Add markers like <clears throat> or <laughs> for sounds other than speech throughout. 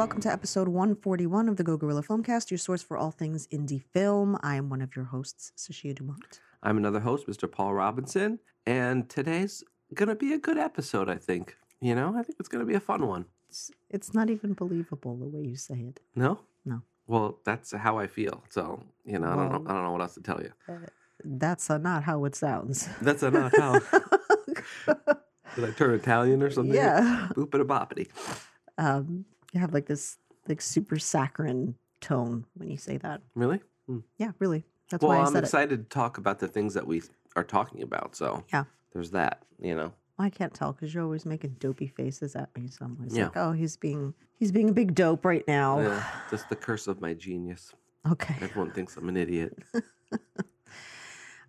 welcome to episode 141 of the Go Gorilla Filmcast, your source for all things indie film. I am one of your hosts, Sashia Dumont. I'm another host, Mr. Paul Robinson, and today's gonna be a good episode. I think. You know, I think it's gonna be a fun one. It's, it's not even believable the way you say it. No. No. Well, that's how I feel. So you know, I don't know. I don't know what else to tell you. That's uh, not how it sounds. That's not how. <laughs> Did I turn Italian or something? yeah. Boopity boppity. Um, you have like this like super saccharine tone when you say that. Really? Yeah, really. That's well, why I I'm said it. excited to talk about the things that we are talking about. So Yeah. there's that. You know. I can't tell because you're always making dopey faces at me. So I'm always Yeah. like, oh, he's being he's being a big dope right now. Yeah, just the curse of my genius. Okay. Everyone thinks I'm an idiot. <laughs>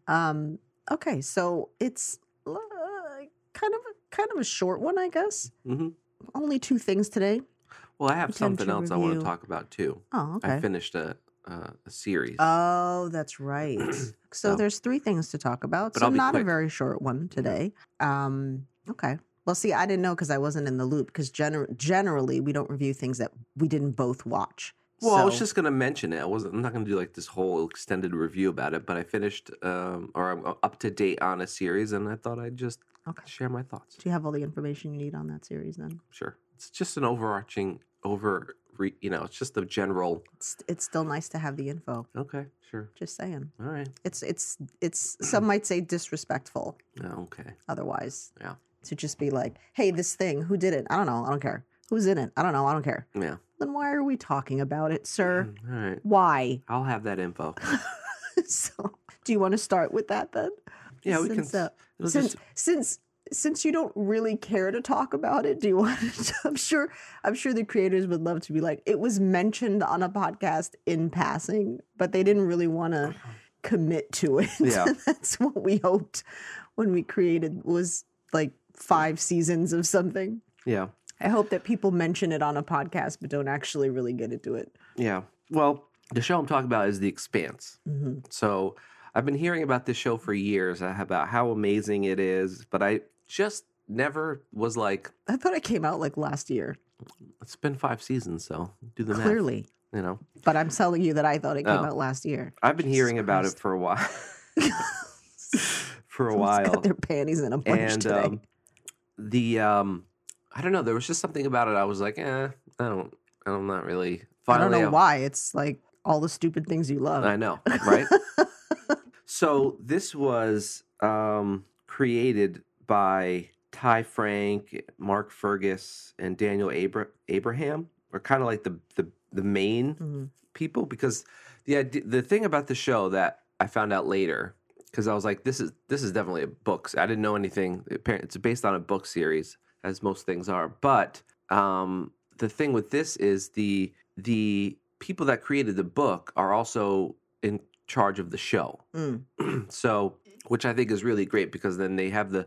Um, okay, so it's uh, kind of kind of a short one, I guess. hmm Only two things today. Well, I have something else I want to talk about too. Oh, okay. I finished a uh, a series. Oh, that's right. <clears throat> so So- there's three things to talk about. But so not a very short one today. Um, okay. Well, see, I didn't know because I wasn't in the loop. Because gener- generally, we don't review things that we didn't both watch. Well, I was just going to mention it. I wasn't. I'm not going to do like this whole extended review about it. But I finished, um, or I'm up to date on a series, and I thought I'd just Okay. share my thoughts. Do you have all the information you need on that series? Then Sure, it's just an overarching over. Re, you know, it's just a general. it's it's still nice to have the info. Okay, sure, Just saying. all right. It's it's it's some might say disrespectful. Oh, okay, otherwise. Yeah. To just be like, hey, this thing, who did it? I don't know. I don't care. Who's in it? I don't know. I don't care. yeah. Then why are we talking about it, sir? All right, Why? I'll have that info. <laughs> so, do you want to start with that then? Yeah, we Since, can. uh, since just- since since you don't really care to talk about it, do you <laughs> want to? I'm sure. I'm sure the creators would love to be like, it was mentioned on a podcast in passing, but they didn't really want to commit to it. <laughs> Yeah. that's what we hoped when we created was like five seasons of something. yeah, I hope that people mention it on a podcast, but don't actually really get into it. yeah. Well, the show I'm talking about is The Expanse. hmm So I've been hearing about this show for years uh, about how amazing it is, but I just never was like, I thought it came out like last year, it's been five seasons, so do the math. clearly. You know, But I'm telling you that I thought it came Oh. out last year. I've been hearing about it for a while. <laughs> for a Someone's while, got their panties in a bunch and today. um, the um, I don't know. There was just something about it. I was like, eh, I don't. I'm not really. I don't know why. It's like all the stupid things you love. I know, right? <laughs> so this was um, created by Ty Franck, Mark Fergus, and Daniel Abra- Abraham. Are kind of like the the the main Mhm. people because the idea, the thing about the show that I found out later because I was like, this is this is definitely a book. I didn't know anything. It's based on a book series, as most things are. But um, the thing with this is the the people that created the book are also in charge of the show. Mm. <clears throat> so, which I think is really great because then they have the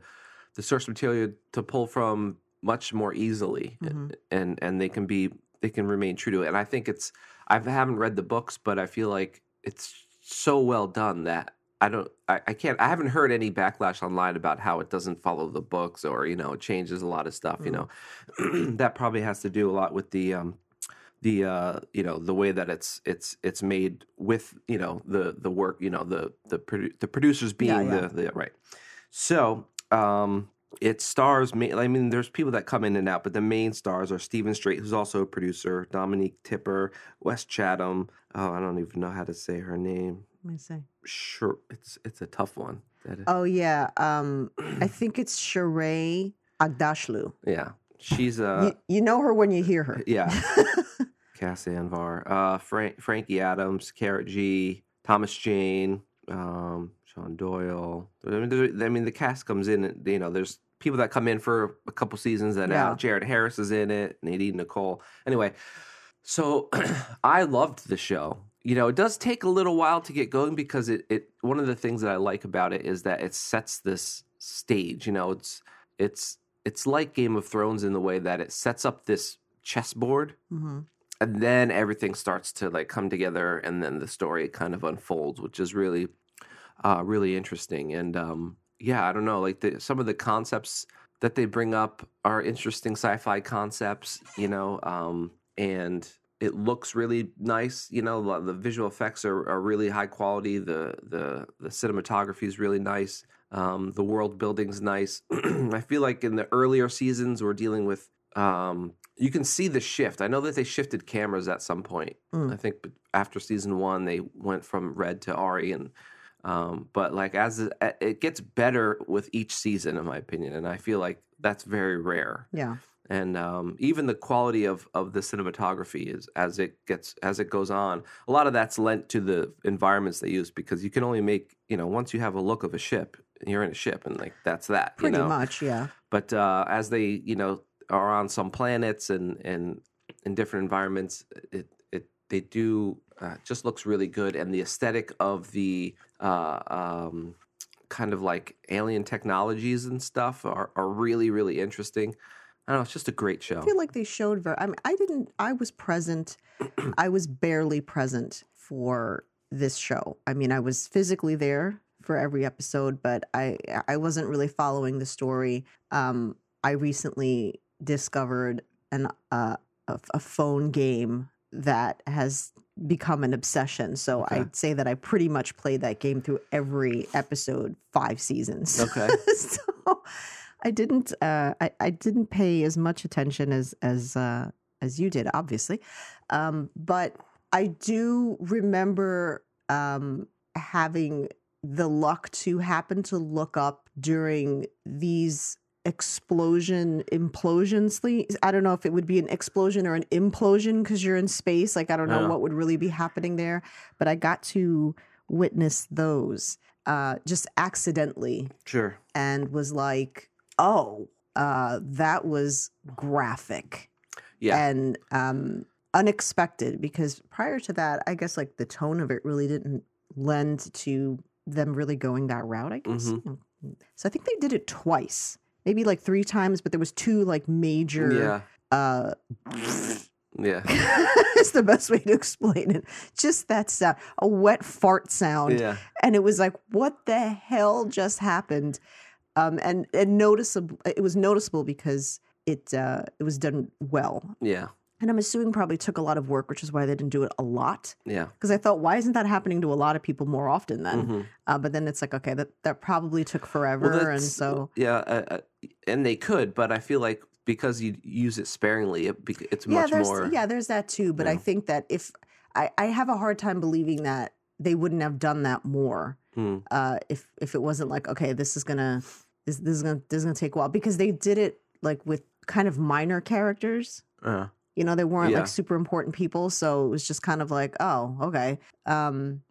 the source material to pull from much more easily, Mhm. and and they can be they can remain true to it. And I think it's I haven't read the books, but I feel like it's so well done that I don't I, I can't I haven't heard any backlash online about how it doesn't follow the books or you know it changes a lot of stuff. You know <clears throat> that probably has to do a lot with the um the uh you know the way that it's it's it's made with you know the the work you know the the produ- the producers being Yeah, yeah. the the right so um it stars ma- i mean there's people that come in and out but the main stars are Steven Strait who's also a producer dominique tipper wes chatham oh i don't even know how to say her name Let me see. sure it's it's a tough one Oh yeah. Um, I <clears throat> think it's Sheree Aghdashloo. yeah she's uh you, you know her when you hear her. yeah <laughs> Cas Anvar, uh, Frank, Frankie Adams, Cara Gee, Thomas Jane, um, Shawn Doyle. I mean, I mean, the cast comes in. and, You know, there's people that come in for a couple seasons and Yeah. out. Jared Harris is in it. Nadine Nicole. Anyway, so <clears throat> I loved the show. You know, it does take a little while to get going because it, it one of the things that I like about it is that it sets this stage. You know, it's it's it's like Game of Thrones in the way that it sets up this chessboard hmm and then everything starts to like come together and then the story kind of unfolds which is really uh really interesting and um yeah i don't know like the, some of the concepts that they bring up are interesting sci-fi concepts you know um and it looks really nice. You know, the, visual effects are, are really high quality. The the the cinematography is really nice. Um, the world building's nice. <clears throat> I feel like in the earlier seasons, we're dealing with. Um, you can see the shift. I know that they shifted cameras at some point. Mm. I think after season one, they went from Red to Arri, and um, but like as it, it gets better with each season, in my opinion, and I feel like that's very rare Yeah. and um, even the quality of of the cinematography is as it gets as it goes on a lot of that's lent to the environments they use because you can only make you know once you have a look of a ship you're in a ship and like that's that Pretty you know much, yeah. but uh, as they you know are on some planets and and in different environments it it they do uh, just looks really good and the aesthetic of the uh, um, kind of like alien technologies and stuff are, are really really interesting I don't know. It's just a great show. I feel like they showed very. I mean, I didn't. I was present. <clears throat> I was barely present for this show. I mean, I was physically there for every episode, but I I wasn't really following the story. Um, I recently discovered an uh, a, a phone game that has become an obsession. So Okay. I'd say that I pretty much played that game through every episode, five seasons. Okay. <laughs> so I didn't uh I, I didn't pay as much attention as as uh as you did, obviously. Um, but I do remember um having the luck to happen to look up during these explosion implosion sleep. I don't know if it would be an explosion or an implosion because you're in space. Like I don't know Yeah. what would really be happening there, but I got to witness those uh just accidentally Sure. and was like, "Oh, uh, that was graphic Yeah. and um, unexpected." Because prior to that, I guess like the tone of it really didn't lend to them really going that route. I guess. Mhm. So I think they did it twice, maybe like three times, but there was two like major. Yeah. Uh, Yeah. <laughs> it's the best way to explain it. Just that sound, a wet fart sound Yeah. and it was like what the hell just happened um and and noticeable it was noticeable because it uh it was done well Yeah. And i'm assuming probably took a lot of work which is why they didn't do it a lot Yeah. because i thought why isn't that happening to a lot of people more often then Mhm. uh, but then it's like okay that that probably took forever and so Yeah. Uh, uh, and they could, but I feel like because you use it sparingly, it, it's yeah much more. yeah there's that too but i think that if i i have a hard time believing that they wouldn't have done that more Hmm. uh, if if it wasn't like okay, this is gonna this this is gonna this is gonna take a while because they did it like with kind of minor characters. Uh, You know, they weren't Yeah. like super important people, so it was just kind of like, oh, okay. Um,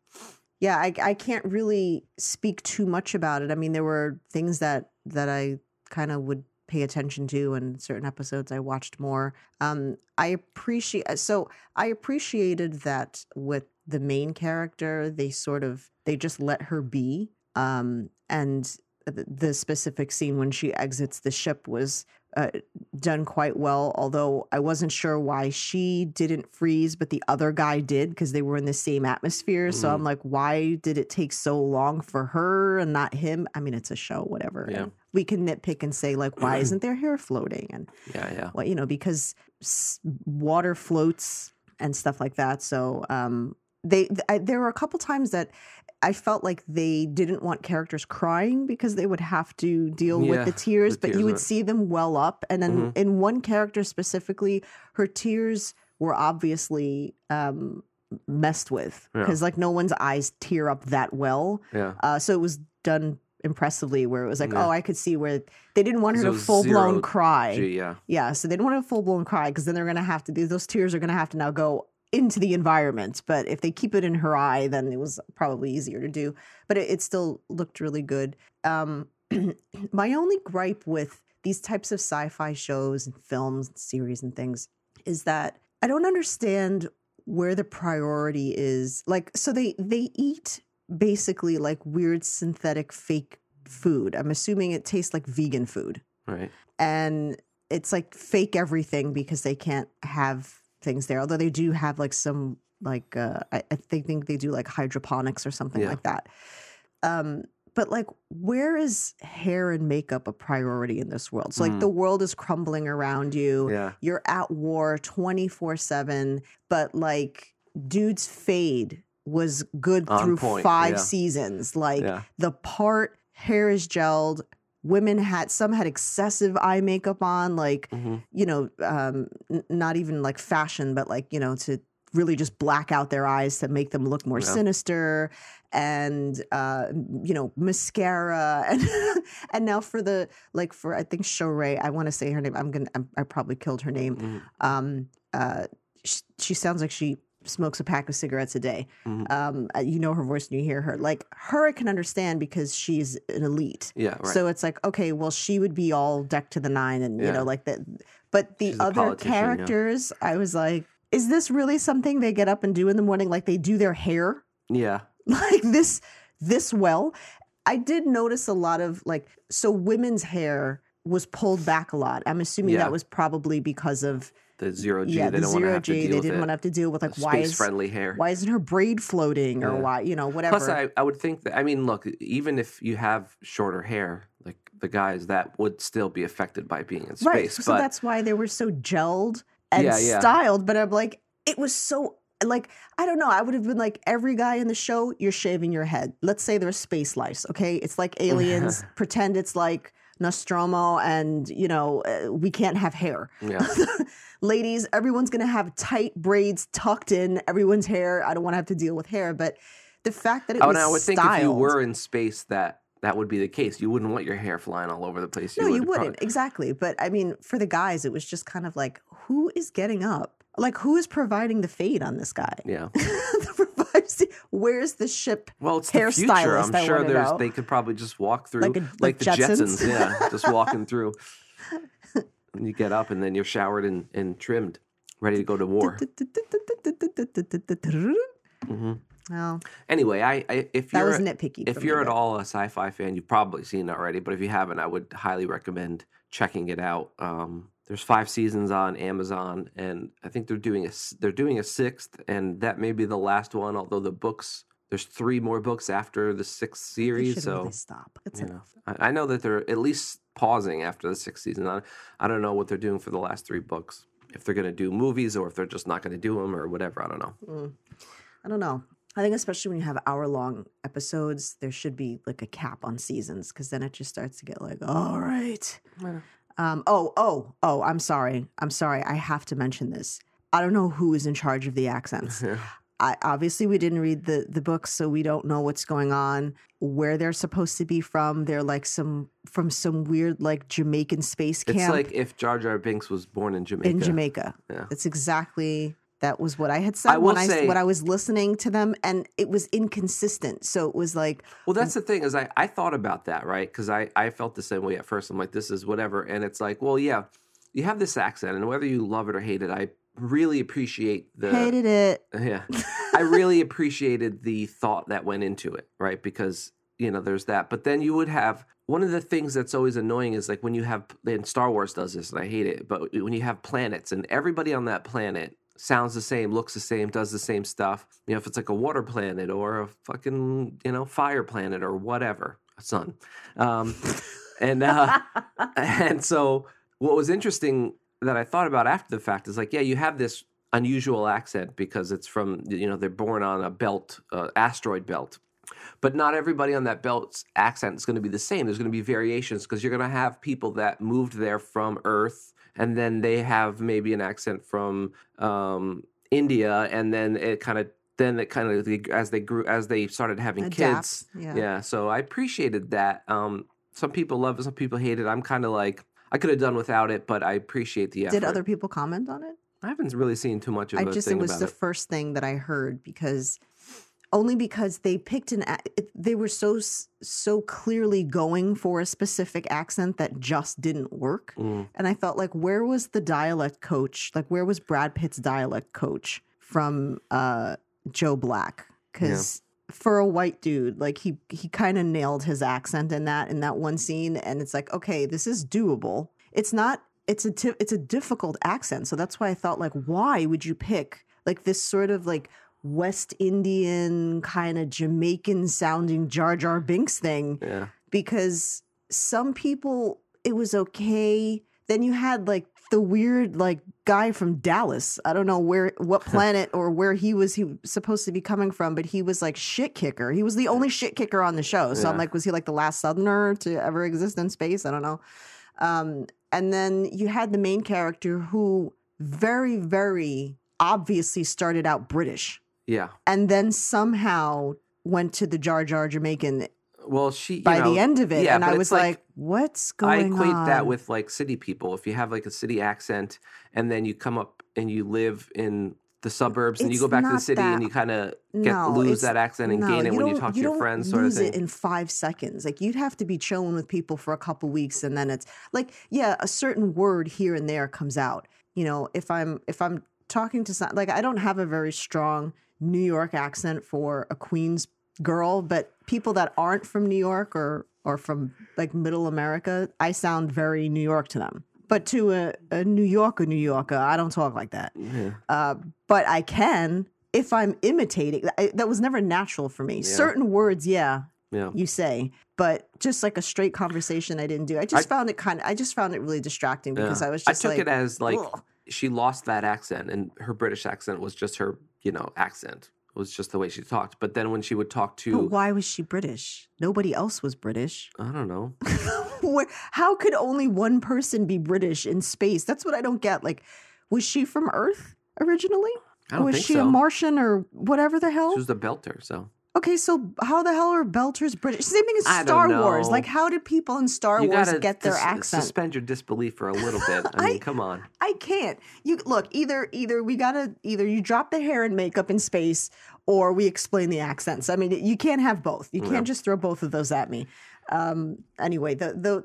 yeah, I I can't really speak too much about it. I mean, there were things that that I kind of would pay attention to and certain episodes I watched more. Um, I appreciate so I appreciated that with the main character, they sort of they just let her be. Um, and the, the specific scene when she exits the ship was uh, done quite well. Although I wasn't sure why she didn't freeze, but the other guy did because they were in the same atmosphere. So Mhm. I'm like, why did it take so long for her and not him? I mean, it's a show, whatever. Yeah. And we can nitpick and say like, why isn't their hair floating? And yeah. Yeah. well, you know, because s- water floats and stuff like that. So um, they th- I, there were a couple times that I felt like they didn't want characters crying because they would have to deal with the tears, the but tears you would were- see them well up. And then Mhm. in one character specifically, her tears were obviously um, messed with Yeah. because like no one's eyes tear up that well. Yeah. Uh, so it was done impressively where it was like, Yeah. oh, I could see where they didn't want her to full blown cry. Gee, yeah. Yeah, so they didn't want a full blown cry because then they're gonna have to do those tears are gonna have to now go into the environment. But if they keep it in her eye, then it was probably easier to do. But it, it still looked really good. Um, <clears throat> my only gripe with these types of sci-fi shows and films and series and things is that I don't understand where the priority is. Like, so they they eat basically like weird synthetic fake food. I'm assuming it tastes like vegan food Right. and it's like fake everything because they can't have things there. Although they do have like some like uh I, I think think they do like hydroponics or something Yeah. like that. Um but like where is hair and makeup a priority in this world? So like Mm. the world is crumbling around you. Yeah. You're at war 24/7, but like dude's fade was good On through point, 5 yeah. seasons. Like Yeah. the part hair is gelled women had some had excessive eye makeup on like hmm you know um n- not even like fashion but like you know to really just black out their eyes to make them look more Yeah. sinister and uh you know mascara. <laughs> And and now for the like for i think Sheree, i want to say her name i'm gonna I'm, i probably killed her name. Hmm um uh she, she sounds like she smokes a pack of cigarettes a day Mhm. um uh, you know her voice and you hear her like her i can understand because she's an elite Yeah. Right. so it's like, okay, well, she would be all decked to the nine, and you know, like that. But the She's other politician, yeah. characters, I was like, is this really something they get up and do in the morning? Like they do their hair yeah. <laughs> like this this well? I did notice a lot of like, so women's hair was pulled back a lot. I'm assuming Yeah. that was probably because of The zero G. yeah, they the don't want to zero G. They didn't want to have to deal with like why is friendly hair. why isn't her braid floating or Yeah. why you know whatever. Plus, I, I would think that I mean, look, even if you have shorter hair, like the guys, that would still be affected by being in space. Right. So but that's why they were so gelled and yeah. styled. But I'm like, it was so like I don't know. I would have been like every guy in the show, you're shaving your head. Let's say there's space lice. Okay, it's like <laughs> aliens. Pretend it's like Nostromo, and you know uh, we can't have hair. yeah, <laughs> Ladies, everyone's gonna have tight braids tucked in everyone's hair. I don't want to have to deal with hair, but the fact that it oh, was I would think if you were in space, that that would be the case. You wouldn't want your hair flying all over the place. No, you would prob- wouldn't. Exactly. But I mean, for the guys, it was just kind of like, who is getting up? Like, who is providing the fade on this guy? Yeah. <laughs> Where's the ship? Well, it's the future. I'm sure there's. know. They could probably just walk through Like like, a- like the Jetsons? Jetsons. Yeah, just walking through. <laughs> And you get up, and then you're showered and, and trimmed, ready to go to war. hmm Well, Anyway, I, I if that you're was nitpicky. if you're at all a sci-fi fan, you've probably seen it already. But if you haven't, I would highly recommend checking it out. Um, there's five seasons on Amazon, and I think they're doing a they're doing a sixth, and that may be the last one. Although the books, there's three more books after the sixth series, so really stop. It's you know, enough. I, I know that they're at least pausing after the sixth season. I, I don't know what they're doing for the last three books. If they're going to do movies or if they're just not going to do them or whatever, I don't know. Mm. I don't know. I think especially when you have hour long episodes, there should be like a cap on seasons because then it just starts to get like, all right. Um, oh, oh, oh, I'm sorry. I'm sorry. I have to mention this. I don't know who is in charge of the accents. <laughs> I, obviously, we didn't read the, the books, so we don't know what's going on, where they're supposed to be from. They're like some from some weird like Jamaican space camp. It's like if Jar Jar Binks was born in Jamaica. in Jamaica. Yeah. That's exactly that was what I had said I when I say- when I was listening to them, and it was inconsistent. So it was like, Well, that's mm. the thing is I, I thought about that, right? Because I, I felt the same way at first. I'm like, this is whatever. And it's like, well, yeah, you have this accent, and whether you love it or hate it, I really appreciate the. hated it. <laughs> Yeah. <laughs> I really appreciated the thought that went into it, right? Because, you know, there's that. But then you would have one of the things that's always annoying is like when you have, and Star Wars does this, and I hate it, but when you have planets and everybody on that planet sounds the same, looks the same, does the same stuff, you know, if it's like a water planet or a fucking, you know, fire planet or whatever, a sun. Um, and, uh, <laughs> and so what was interesting that I thought about after the fact is like, yeah, you have this unusual accent because it's from you know they're born on a belt, uh, asteroid belt. But not everybody on that belt's accent is going to be the same. There's going to be variations because you're going to have people that moved there from Earth, and then they have maybe an accent from um, India, and then it kind of then it kind of as they grew as they started having kids, Yeah. yeah. So I appreciated that. Um, some people love it, some people hate it. I'm kind of like I could have done without it, but I appreciate the effort. Did other people comment on it? I haven't really seen too much of I just it was the it. first thing that I heard because only because they picked an they were so so clearly going for a specific accent that just didn't work. Mm. And I felt like where was the dialect coach? Like where was Brad Pitt's dialect coach from uh Joe Black? Cuz for a white dude, like he he kind of nailed his accent in that in that one scene and it's like okay, this is doable. It's not it's a it's a difficult accent. So that's why I thought like why would you pick like this sort of like West Indian kind of Jamaican sounding Jar Jar Binks thing Yeah. because some people it was okay. Then you had like the weird like guy from Dallas. I don't know where what <laughs> planet or where he was he was supposed to be coming from, but he was like shit kicker. He was the only shit kicker on the show. So I'm like, was he like the last southerner to ever exist in space? I don't know. Um, and then you had the main character who very, very obviously started out British Yeah. and then somehow went to the Jar Jar Jamaican Well, she by know, the end of it. yeah, and I was like- like, what's going on I equate on? that with like city people. If you have like a city accent and then you come up and you live in the suburbs and you go back to the city and you kind of get No, lose that accent and No, gain it when you talk to your friends, sort of lose thing. it in five seconds. Like you'd have to be chilling with people for a couple weeks, and then it's like, yeah, a certain word here and there comes out. You know, if I'm if I'm talking to some, like I don't have a very strong New York accent for a Queens girl, but people that aren't from New York or or from like Middle America, I sound very New York to them. But to a, a New Yorker, New Yorker, I don't talk like that. yeah. Uh, but I can if I'm imitating. I, that was never natural for me. Yeah. Certain words, yeah, Yeah. you say, but just like a straight conversation, I didn't do. I just I- found it kind of. I just found it really distracting because Yeah. I was I just took like, it as like "Ugh." She lost that accent and her British accent was just her, you know, accent. It was just the way she talked. But then when she would talk But to why was she British? Nobody else was British. I don't know. <laughs> Where- How could only one person be British in space? That's what I don't get. Like, was she from Earth originally? I don't was think she so. a Martian or whatever the hell? She was the belter, so Okay, so how the hell are Belters British? Same thing as I Star Wars. like, how did people in Star you Wars get their dis- accent? Suspend your disbelief for a little <laughs> bit. I mean, come on. I can't. You look either either we gotta either you drop the hair and makeup in space or we explain the accents. I mean, you can't have both. You can't Yeah. just throw both of those at me. Um, anyway, the the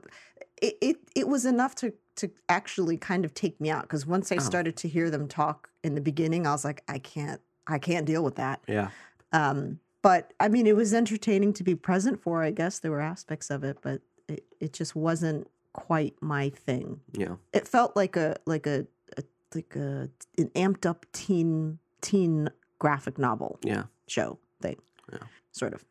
it, it it was enough to to actually kind of take me out because once I Oh. started to hear them talk in the beginning, I was like, I can't I can't deal with that. Yeah. Um, but I mean, it was entertaining to be present for. I guess there were aspects of it, but it, it just wasn't quite my thing. Yeah. It felt like a like a, a like a an amped up teen teen graphic novel Yeah. show thing, Yeah. sort of.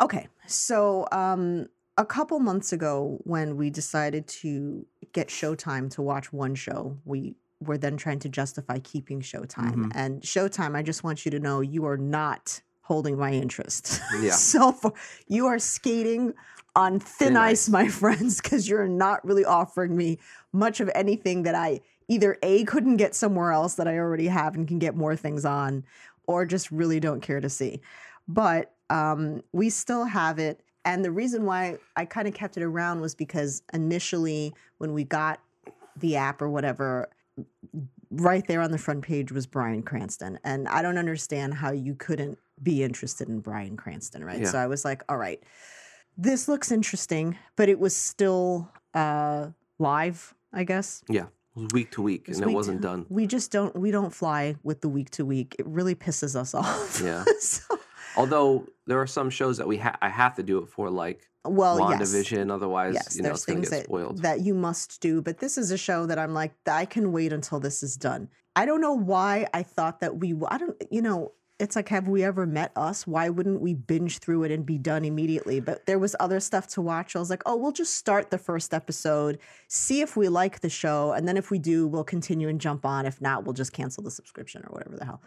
Okay, so um, a couple months ago, when we decided to get Showtime to watch one show, we were then trying to justify keeping Showtime. Mhm. And Showtime, I just want you to know, you are not holding my interest. <laughs> Yeah. so far, you are skating on thin, Thin ice, ice. my <laughs> friends, because you're not really offering me much of anything that I either A couldn't get somewhere else that I already have and can get more things on, or just really don't care to see. But um, we still have it. And the reason why I kind of kept it around was because initially, when we got the app or whatever, right there on the front page was Bryan Cranston. And I don't understand how you couldn't be interested in Bryan Cranston, right? Yeah. So I was like, all right, this looks interesting, but it was still uh, live, I guess. Yeah. It was week to week It and it wasn't to- done. We just don't we don't fly with the week to week. It really pisses us <laughs> off. Yeah. so, Although there are some shows that we ha- I have to do it for, like well, yes. WandaVision. Otherwise, Yes, you know, it's going to things get that, that you must do, but this is a show that I'm like, I can wait until this is done. I don't know why I thought that we, I don't, you know, it's like, have we ever met us? Why wouldn't we binge through it and be done immediately? But there was other stuff to watch. I was like, oh, we'll just start the first episode, see if we like the show, and then if we do, we'll continue and jump on. If not, we'll just cancel the subscription or whatever the hell.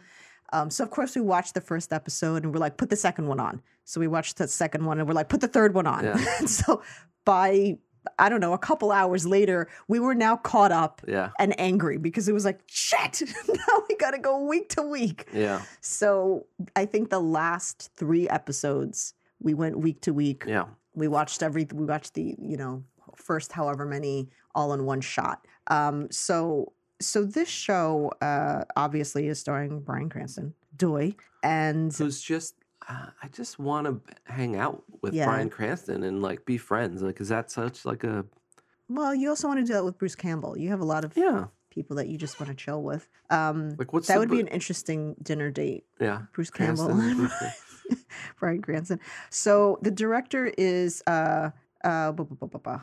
Um, so of course we watched the first episode and we're like, put the second one on. So we watched the second one and we're like, put the third one on. Yeah. <laughs> so by I don't know, a couple hours later, we were now caught up yeah. and angry because it was like, shit, <laughs> now we gotta go week to week. Yeah. So I think the last three episodes, we went week to week. Yeah. We watched every we watched the, you know, first however many all in one shot. Um, so so this show uh obviously is starring Bryan Cranston, Doy, and Who's just, uh, I just want to hang out with Yeah. Bryan Cranston and like be friends. Like, is that such like a, well, you also want to do that with Bruce Campbell. You have a lot of yeah. people that you just want to chill with. Um Like, what's that the would be an interesting dinner date. yeah. Bruce Campbell Cranston, and <laughs> Bryan, Cranston. So the director is uh uh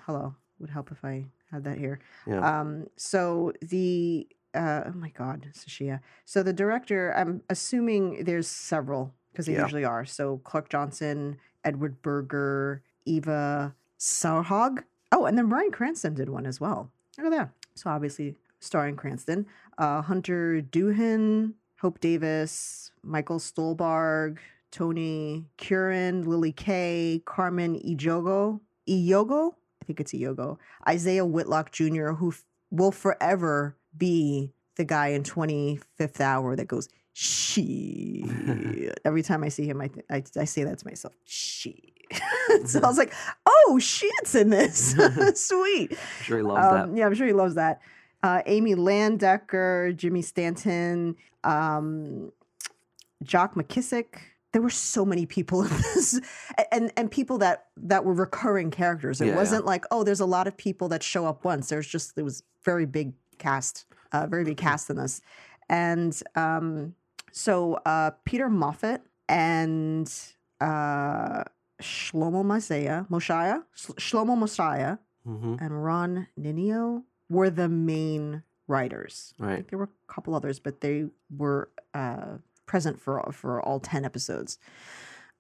hello. Would help if I had that here. Yeah. Um so the uh, oh my God, Sashia. So the director, I'm assuming there's several because they Yeah. usually are. So Clark Johnson, Edward Berger, Eva Sørhaug. Oh, and then Bryan Cranston did one as well. Look at that. So obviously starring Cranston, uh, Hunter Doohan, Hope Davis, Michael Stuhlbarg, Tony Curran, Lilli Kay, Carmen Ejogo, Iyogo, think it's Iyogo, Isaiah Whitlock Jr., who f- will forever be the guy in 25th Hour that goes, she. <laughs> Every time I see him, I, th- I, I say that to myself, she. <laughs> so I was like, oh, shit's in this. <laughs> Sweet. Sure, he loves that. Um, yeah, I'm sure he loves that. Uh, Amy Landecker, Jimi Stanton, um, Jock McKissick. There were so many people in <laughs> this, and and people that that were recurring characters. It Yeah, yeah. wasn't like oh, there's a lot of people that show up once. There's just it was very big cast, uh, very big cast in this, and um, so uh, Peter Moffat and uh, Shlomo Mosiah, Mosiah, Shlomo Mosiah, hmm and Ron Ninio were the main writers. I Right. think there were a couple others, but they were uh, present for for all ten episodes.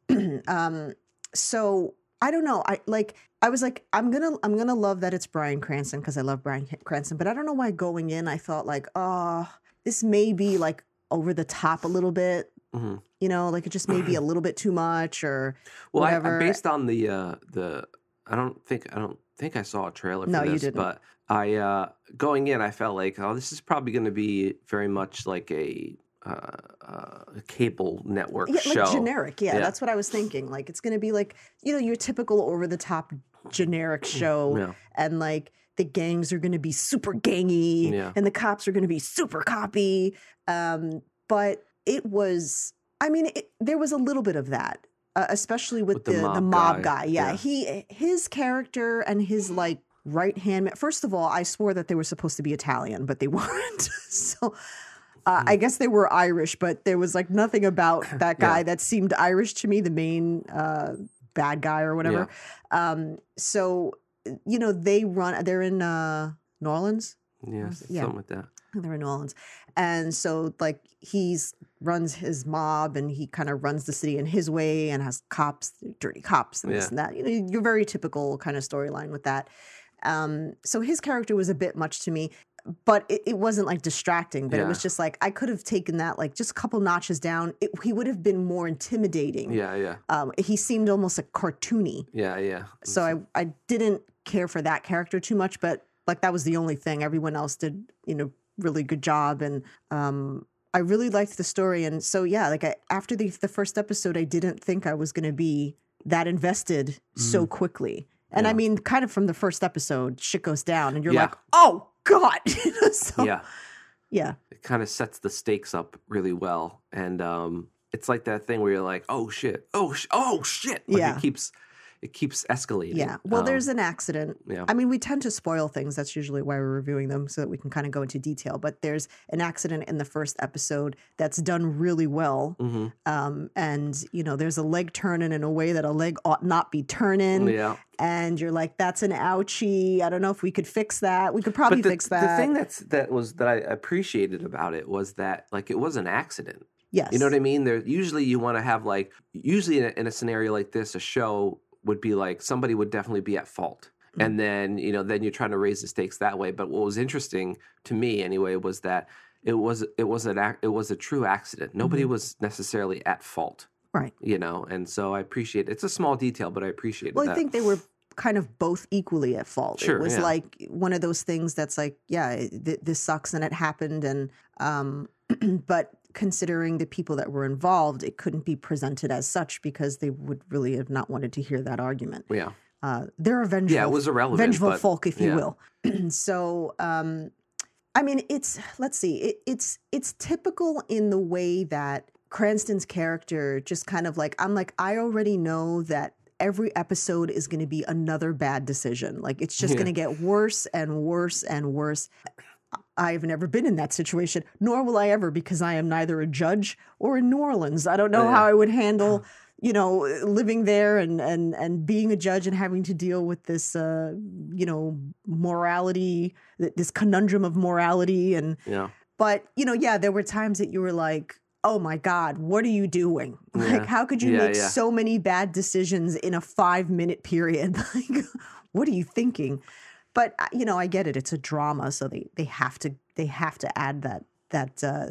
<clears throat> um, so I don't know. I like. I was like, I'm gonna, I'm gonna love that it's Bryan Cranston because I love Bryan Cranston. But I don't know why going in, I thought like, oh, this may be like over the top a little bit. hmm You know, like it just may be a little bit too much, or Well, I, whatever. I, based on the uh, the, I don't think I don't think I saw a trailer for No, you this, didn't. but I uh, going in, I felt like, oh, this is probably going to be very much like a, uh, uh, a cable network yeah, show. like generic. Yeah, Yeah. that's what I was thinking. Like it's gonna be like you know your typical over the top generic show, Mm, Yeah. and like the gangs are gonna be super gangy, and the cops are gonna be super coppy. Um, but it was, I mean, it, there was a little bit of that, uh, especially with, With the the the mob mob, guy, guy. Yeah, yeah. he his character and his like right hand. First of all, I swore that they were supposed to be Italian, but they <laughs> weren't. so. Uh. I guess they were Irish, but there was like nothing about <laughs> that guy that seemed Irish to me, the main uh, bad guy or whatever. Um, so, you know, they run, they're in uh, New Orleans. Yeah, it? Yeah. something like that. They're in New Orleans. And so, like, he's runs his mob and he kind of runs the city in his way and has cops, dirty cops, and this and that. You know, your very typical kind of storyline with that. Um, so his character was a bit much to me, but it, it wasn't like distracting. But it was just like I could have taken that like just a couple notches down. It, he would have been more intimidating. Yeah, yeah, Um, he seemed almost like cartoony. yeah, yeah. So I I didn't care for that character too much, but like that was the only thing. Everyone else did, you know, really good job, and um, I really liked the story. And so yeah, like I, after the the first episode, I didn't think I was going to be that invested so quickly. And I Mm-hmm. Mean, kind of from the first episode, shit goes down, and you're Yeah. like, oh god. <laughs> So, yeah. yeah, it kind of sets the stakes up really well and um it's like that thing where you're like oh shit oh sh- oh shit like Yeah. it keeps it keeps escalating yeah. Well, Um, there's an accident yeah I mean, we tend to spoil things. That's usually why we're reviewing them so that we can kind of go into detail. But there's an accident in the first episode that's done really well. hmm Um, and, you know, there's a leg turning in a way that a leg ought not be turning. yeah And you're like, that's an ouchie. I don't know if we could fix that. We could probably the, fix that. the thing that's that was that i appreciated about it was that like it was an accident yes. you know what i mean there usually you want to have like usually in a, in a scenario like this a show would be like somebody would definitely be at fault Mm. and then you know then you're trying to raise the stakes that way but what was interesting to me anyway was that it was it was an ac- it was a true accident nobody Mhm. was necessarily at fault Right. you know and so i appreciate it's a small detail but i appreciate Well, that I think they were kind of both equally at fault. Sure, it was yeah. like one of those things that's like, yeah, th- this sucks and it happened, and um, <clears throat> but considering the people that were involved, it couldn't be presented as such because they would really have not wanted to hear that argument. yeah Uh, they're a vengeful, yeah it was irrelevant vengeful but, folk, if you yeah. will. <clears throat> so, um, I mean, it's let's see, it, it's it's typical in the way that Cranston's character just kind of like I'm like I already know that every episode is going to be another bad decision. Like it's just Yeah. going to get worse and worse and worse. I've never been in that situation, nor will I ever because I am neither a judge or in New Orleans. I don't know Yeah. how I would handle, you know, living there and and and being a judge and having to deal with this, uh, you know, morality, this conundrum of morality and yeah but you know, yeah, there were times that you were like, "Oh my god, what are you doing? <laughs> Like, how could you Yeah, make yeah. so many bad decisions in a five minute period? <laughs> Like, what are you thinking?" But uh, you know, I get it. It's a drama, so they they have to they have to add that that uh,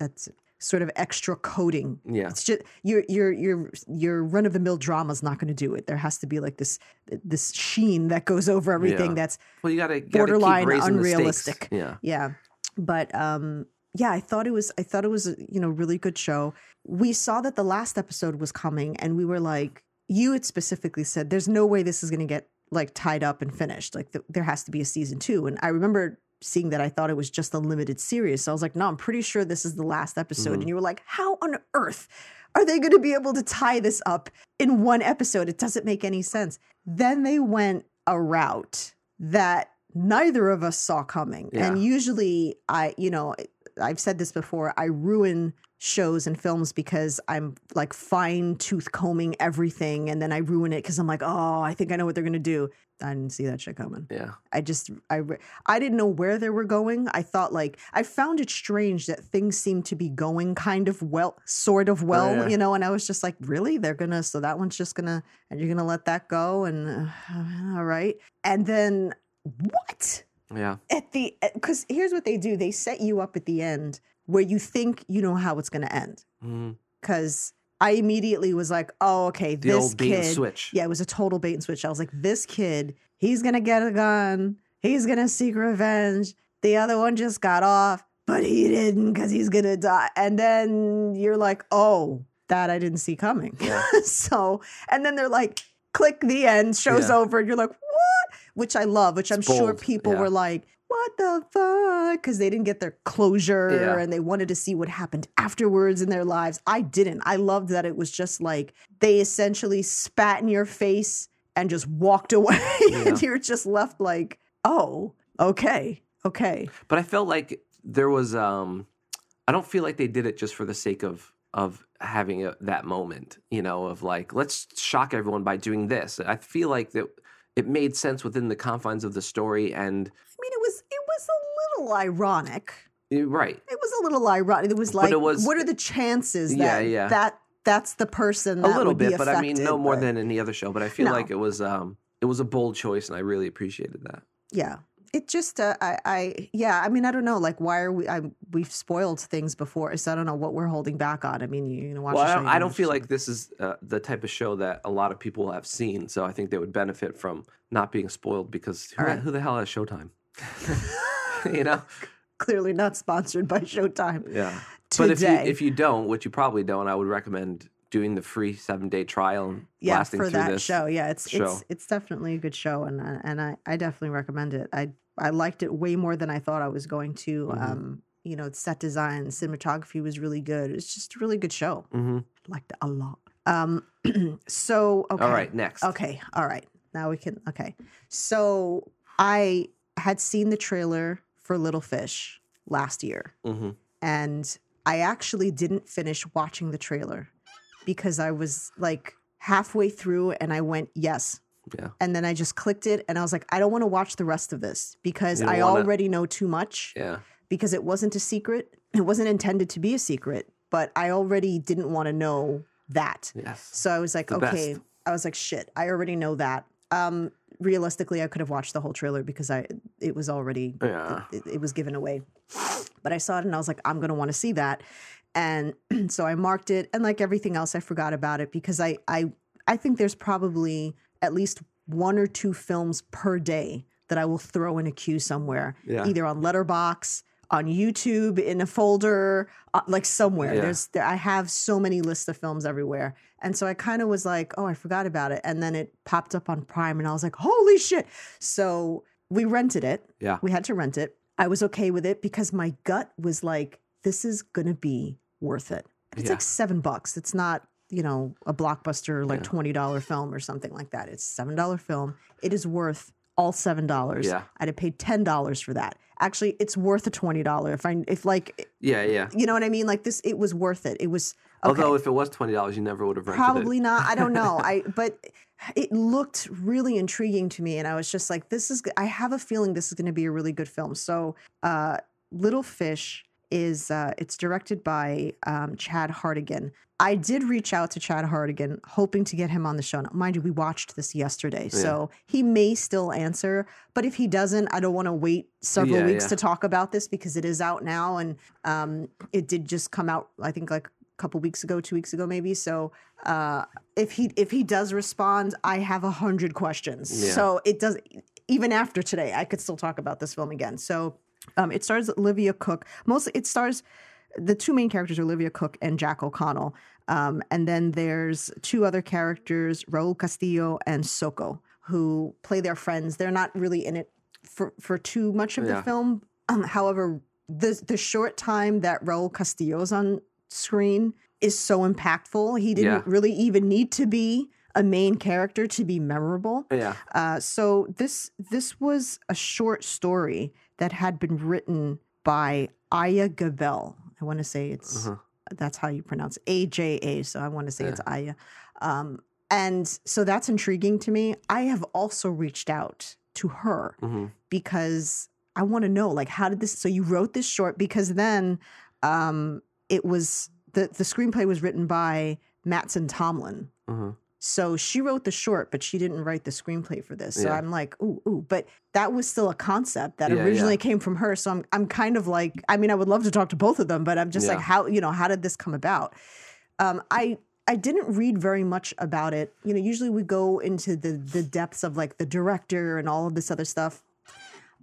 that sort of extra coating Yeah. it's just your your your your run of the mill drama is not going to do it. There has to be like this this sheen that goes over everything. Yeah. That's Well, you Borderline keep raising the unrealistic. Yeah. yeah, but um, yeah, I thought it was I thought it was a you know really good show. We saw that the last episode was coming, and we were like, you had specifically said, "There's no way this is going to get like tied up and finished. Like th- there has to be a season two. And I remember seeing that I thought it was just a limited series. So I was like, no, I'm pretty sure this is the last episode. Mhm. And you were like, how on earth are they going to be able to tie this up in one episode? It doesn't make any sense. Then they went a route that neither of us saw coming. And usually I, you know, I've said this before, I ruin shows and films because I'm like fine tooth combing everything and then I ruin it because I'm like, oh, I think I know what they're gonna do. I didn't see that shit coming. Yeah. I just I I didn't know where they were going. I thought like I found it strange that things seemed to be going kind of well, sort of well, Oh, yeah. you know. And I was just like, really? They're gonna so that one's just gonna and you're gonna let that go and uh, <sighs> all right. And then what Yeah. at the because here's what they do: they set you up at the end where you think you know how it's gonna end. Mhm. Because I immediately was like, oh, okay, The this kid. and switch. Yeah, it was a total bait and switch. I was like, this kid, he's gonna get a gun. He's gonna seek revenge. The other one just got off, but he didn't because he's gonna die. And then you're like, oh, that I didn't see coming. Yeah. <laughs> so, and then they're like, click the end, show's Yeah. over, and you're like, what? Which I love, which I'm It's sure people yeah. were like, what the fuck? Because they didn't get their closure Yeah. and they wanted to see what happened afterwards in their lives. I didn't. I loved that it was just like they essentially spat in your face and just walked <laughs> away. Yeah. and you're just left like, oh, okay, okay. But I felt like there was um I don't feel like they did it just for the sake of of having a, that moment, you know, of like let's shock everyone by doing this. I feel like that it made sense within the confines of the story and mean, it was it was a little ironic. eh, right. It was a little ironic. It was like, it was- what are the chances Yeah, that yeah. that that's the person A little bit, but I mean no more but- than any other show, but I feel No. like it was um it was a bold choice and I really appreciated that. yeah it just uh, I, I yeah i mean i don't know like why are we I, we've spoiled things before so i don't know what we're holding back on i mean you, you know watch well, I don't, I don't feel like this is uh, the type of show that a lot of people have seen, so I think they would benefit from not being spoiled because who, right. who the hell has Showtime? <laughs> you know? clearly not sponsored by showtime Yeah. today But if you if you don't, which you probably don't, I would recommend doing the free seven day trial and yeah blasting for through that this. show yeah it's show. it's it's definitely a good show and I- and i i definitely recommend it i i liked it way more than i thought i was going to Mhm. um you know set design cinematography was really good it's just a really good show hmm liked it a lot um <clears throat> so okay All right, next. Okay. All right. Now we can. Okay. So I had seen the trailer for Little Fish last year, hmm and I actually didn't finish watching the trailer because I was like halfway through and I went, yes. Yeah. And then I just clicked it and I was like, I don't want to watch the rest of this because I wanna- already know too much Yeah. because it wasn't a secret. It wasn't intended to be a secret, but I already didn't want to know that. Yes. So I was like, the okay. best. I was like, shit, I already know that. Um, realistically, I could have watched the whole trailer because I it was already Yeah. it, it was given away. But I saw it and I was like, I'm gonna want to see that. And <clears throat> so I marked it, and like everything else, I forgot about it because I I I think there's probably at least one or two films per day that I will throw in a queue somewhere, Yeah. either on Letterboxd, on YouTube, in a folder, uh, like somewhere. Yeah. There's there, I have so many lists of films everywhere, and so I kind of was like, oh, I forgot about it, and then it popped up on Prime, and I was like, holy shit! So we rented it. Yeah. We had to rent it. I was okay with it because my gut was like, this is gonna be worth it. It's Yeah. like seven bucks. It's not, you know, a blockbuster like Yeah. twenty dollar film or something like that. It's seven dollar film. It is worth all seven dollars. Yeah. I'd have paid ten dollars for that. Actually, it's worth a twenty dollar. If I if like Yeah. Yeah. you know what I mean? Like this, it was worth it. It was okay. Although if it was twenty dollars, you never would have rented Probably it. not. I don't know. <laughs> I but it looked really intriguing to me, and I was just like, "This is." I have a feeling this is going to be a really good film. So, uh, Little Fish is uh, it's directed by um, Chad Hartigan. I did reach out to Chad Hartigan, hoping to get him on the show. Now, mind you, we watched this yesterday, so he may still answer. But if he doesn't, I don't want to wait several Yeah, weeks yeah. to talk about this because it is out now, and um, it did just come out. I think like a couple weeks ago, two weeks ago, maybe. So uh, if he if he does respond, I have a hundred questions. Yeah. So it does. Even after today, I could still talk about this film again. So um, it stars Olivia Cooke. Mostly, it stars the two main characters are Olivia Cooke and Jack O'Connell. Um, and then there's two other characters, Raul Castillo and Soko, who play their friends. They're not really in it for, for too much of the film. Um, however, the the short time that Raul Castillo's on screen is so impactful. He didn't Yeah. really even need to be a main character to be memorable. Yeah. Uh, so this this was a short story that had been written by Aja Gabel. I want to say it's Uh-huh. that's how you pronounce A J A. So I want to say it's Aya. Um, and so that's intriguing to me. I have also reached out to her hmm because I want to know like how did this so you wrote this short because then um it was the the screenplay was written by Mattson Tomlin. hmm So she wrote the short, but she didn't write the screenplay for this. So Yeah. I'm like, ooh, ooh. But that was still a concept that Yeah, yeah. originally came from her. So I'm I'm kind of like, I mean, I would love to talk to both of them, but I'm just like, how, you know, how did this come about? Um, I I didn't read very much about it. You know, usually we go into the the depths of like the director and all of this other stuff.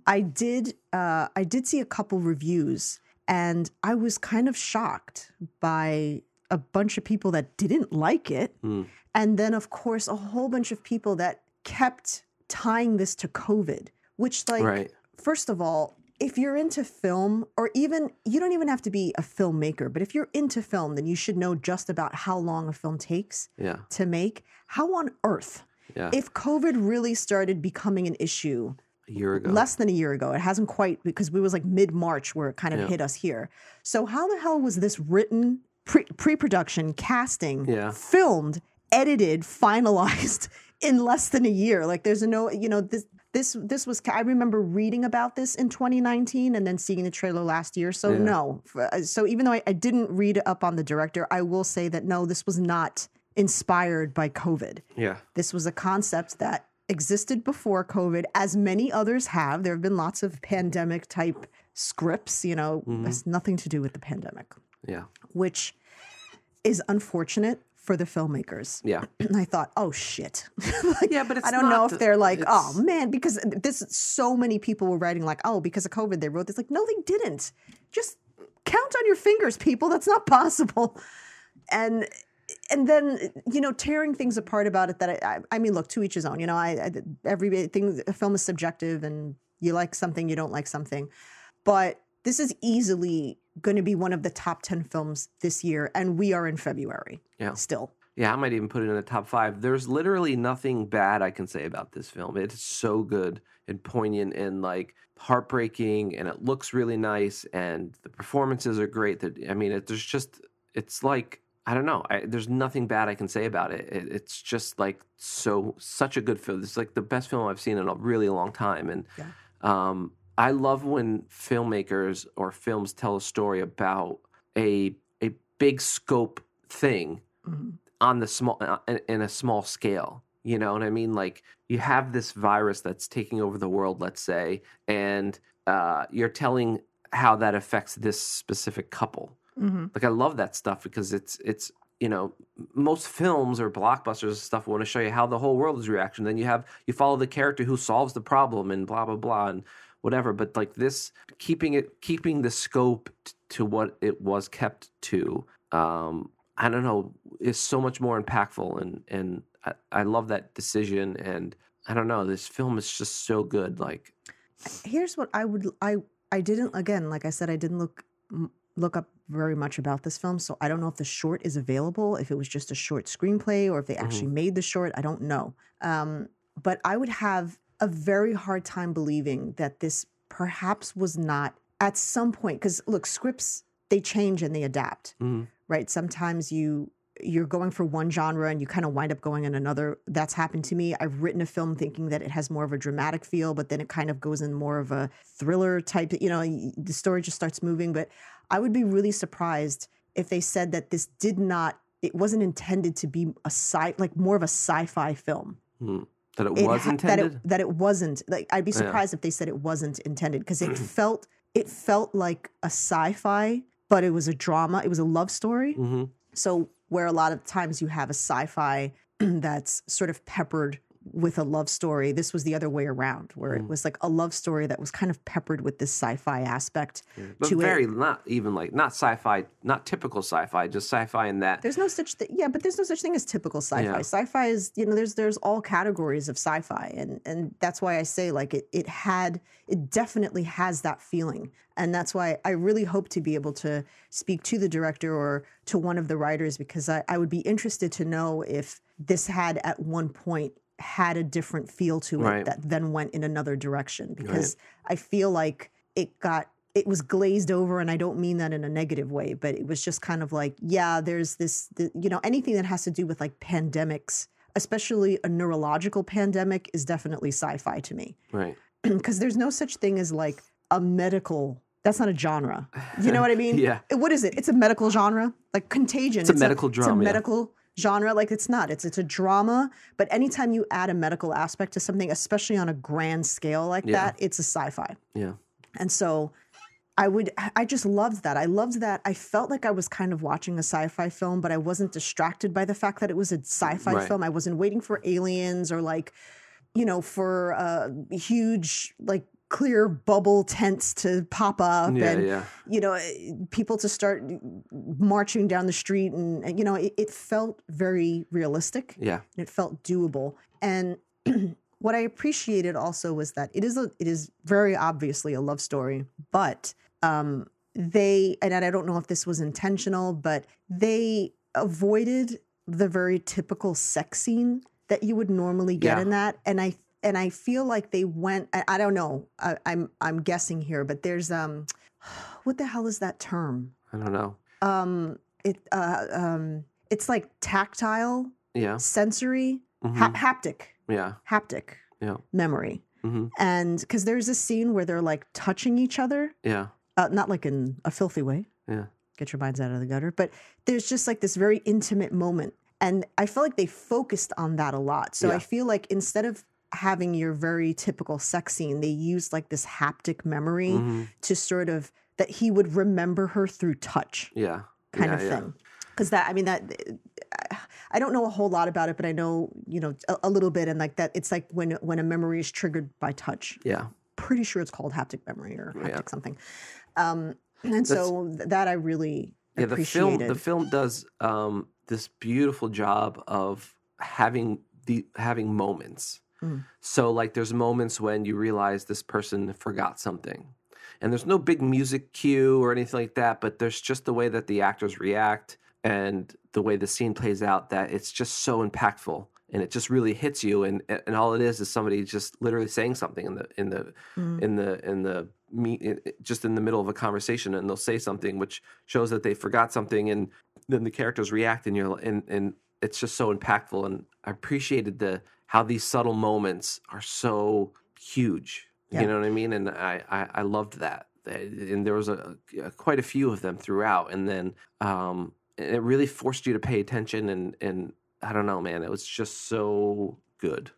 I did uh I did see a couple reviews and I was kind of shocked by a bunch of people that didn't like it. Mm. And then, of course, a whole bunch of people that kept tying this to COVID, which, like, right. first of all, if you're into film, or even you don't even have to be a filmmaker, but if you're into film, then you should know just about how long a film takes Yeah. to make. How on earth, Yeah. if COVID really started becoming an issue a year ago. less than a year ago. It hasn't quite because we was like mid March where it kind of Yeah. hit us here. So how the hell was this written, pre pre-production, casting, Yeah. filmed, edited, finalized <laughs> in less than a year? Like there's no, you know, this this this was I remember reading about this in 2019 and then seeing the trailer last year. So Yeah. no. Uh, so even though I, I didn't read up on the director, I will say that no, this was not inspired by COVID. yeah. This was a concept that existed before COVID, as many others have. There have been lots of pandemic type scripts, you know, mm-hmm. has nothing to do with the pandemic, Yeah. which is unfortunate for the filmmakers. Yeah. <clears throat> And I thought, oh shit. <laughs> like, Yeah, but it's I don't know if the- they're like, oh man, because this so many people were writing like, oh, because of COVID they wrote this. Like, no, they didn't. Just count on your fingers, people. That's not possible. And and then you know tearing things apart about it that I, I, I mean look to each his own you know I, I everything a film is subjective and you like something you don't like something but this is easily going to be one of the top 10 films this year and we are in February Yeah. still Yeah, I might even put it in the top five. There's literally nothing bad I can say about this film. It's so good and poignant and like heartbreaking, and it looks really nice, and the performances are great. That I mean, it, there's just it's like I don't know. I, there's nothing bad I can say about it. it. It's just like so such a good film. It's like the best film I've seen in a really long time, and Yeah. um, I love when filmmakers or films tell a story about a a big scope thing Mhm. on the small uh, in- a small scale you know what i mean like you have this virus that's taking over the world let's say and uh, you're telling how that affects this specific couple Mhm. like i love that stuff because it's it's you know most films or blockbusters and stuff want to show you how the whole world is reaction then you have you follow the character who solves the problem and blah blah blah and whatever but like this keeping it keeping the scope t- to what it was kept to um i don't know is so much more impactful and and I, I love that decision and i don't know this film is just so good like here's what I would I I didn't again like I said I didn't look look up very much about this film so I don't know if the short is available if it was just a short screenplay or if they actually made the short I don't know. Um, but I would have a very hard time believing that this perhaps was not at some point because look scripts they change and they adapt mhm, right sometimes you you're going for one genre and you kind of wind up going in another. That's happened to me. I've written a film thinking that it has more of a dramatic feel, but then it kind of goes in more of a thriller type. You know, the story just starts moving. But I would be really surprised if they said that this did not. It wasn't intended to be a sci like more of a sci-fi film. Hmm. That it It was intended. That it, that it wasn't. Like I'd be Yeah. surprised if they said it wasn't intended because it <clears throat> felt it felt like a sci-fi, but it was a drama. It was a love story. hmm So where a lot of times you have a sci-fi <clears throat> that's sort of peppered with a love story, this was the other way around, where it Mm. was like a love story that was kind of peppered with this sci-fi aspect. But to it. very not even like not sci-fi, not typical sci-fi, just sci-fi in that. There's no such thing, yeah, but there's no such thing as typical sci-fi. Yeah. Sci-fi is, you know, there's there's all categories of sci-fi, and and that's why I say like it it had it definitely has that feeling, and that's why I really hope to be able to speak to the director or to one of the writers because I, I would be interested to know if this had at one point had a different feel to it Right. that then went in another direction because I feel like it got it was glazed over and I don't mean that in a negative way but it was just kind of like yeah there's this the, you know anything that has to do with like pandemics especially a neurological pandemic is definitely sci-fi to me Right. <clears throat> because there's no such thing as like a medical that's not a genre you know what I <laughs> mean Yeah. what is it it's a medical genre like contagion It's a medical it's drama, a yeah. medical genre like it's not it's it's a drama but anytime you add a medical aspect to something especially on a grand scale like Yeah. that it's a sci-fi Yeah. and so I would, I just loved that. I loved that. I felt like I was kind of watching a sci fi film, but I wasn't distracted by the fact that it was a sci fi Right. film. I wasn't waiting for aliens or like, you know, for uh, huge, like, clear bubble tents to pop up Yeah. and yeah. you know people to start marching down the street and and, you know it, it felt very realistic Yeah. it felt doable. And <clears throat> what I appreciated also was that it is a it is very obviously a love story, but um, they and I don't know if this was intentional, but they avoided the very typical sex scene that you would normally get Yeah. in that, and I and I feel like they went. I, I don't know. I, I'm I'm guessing here, but there's um, <sighs> what the hell is that term? I don't know. Um, it uh um, it's like tactile Yeah. sensory Mhm. ha- haptic yeah. haptic Yeah. memory hmm and because there's a scene where they're like touching each other Yeah. uh, not like in a filthy way Yeah. get your minds out of the gutter but there's just like this very intimate moment and i feel like they focused on that a lot so Yeah. i feel like instead of having your very typical sex scene they used like this haptic memory hmm to sort of that he would remember her through touch Yeah. kind yeah, of yeah. thing. Because that, I mean, that I don't know a whole lot about it, but I know you know a, a little bit, and like that, it's like when when a memory is triggered by touch. Yeah. Pretty sure it's called haptic memory or haptic Yeah. something. Um, and so that I really Yeah. The film. The film does um, this beautiful job of having the having moments. Mm. So like, there's moments when you realize this person forgot something. And there's no big music cue or anything like that, but there's just the way that the actors react and the way the scene plays out that it's just so impactful and it just really hits you and and all it is is somebody just literally saying something in the in the Mm. in the in the it- just in the middle of a conversation and they'll say something which shows that they forgot something and then the characters react and you're and and it's just so impactful and I appreciated the how these subtle moments are so huge Yeah. you know what I mean and I I, I loved that and there was a, a quite a few of them throughout and then um it really forced you to pay attention and and I don't know man it was just so good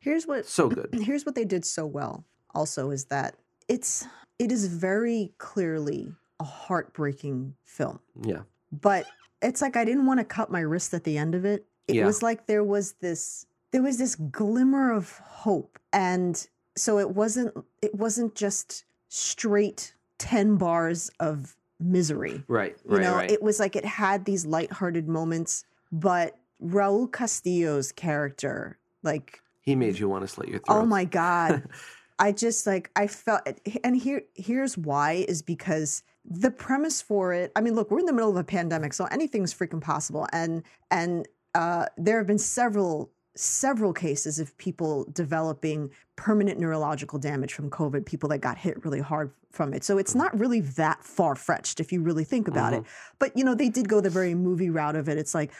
here's what so good <clears throat> here's what they did so well. Also, is that it's it is very clearly a heartbreaking film. yeah but it's like I didn't want to cut my wrist at the end of it. It Yeah. was like there was this there was this glimmer of hope and so it wasn't it wasn't just straight 10 bars of misery. right You right know, right it was like it had these lighthearted moments, but Raul Castillo's character like he made you want to slit your throat Oh my god. <laughs> I just like I felt and here here's why is because the premise for it, I mean look, we're in the middle of a pandemic, so anything's freaking possible and and uh there have been several several cases of people developing permanent neurological damage from COVID, people that got hit really hard from it. So it's not mm-hmm. really that far fetched if you really think about it. Mm-hmm. But you know, they did go the very movie route of it. It's like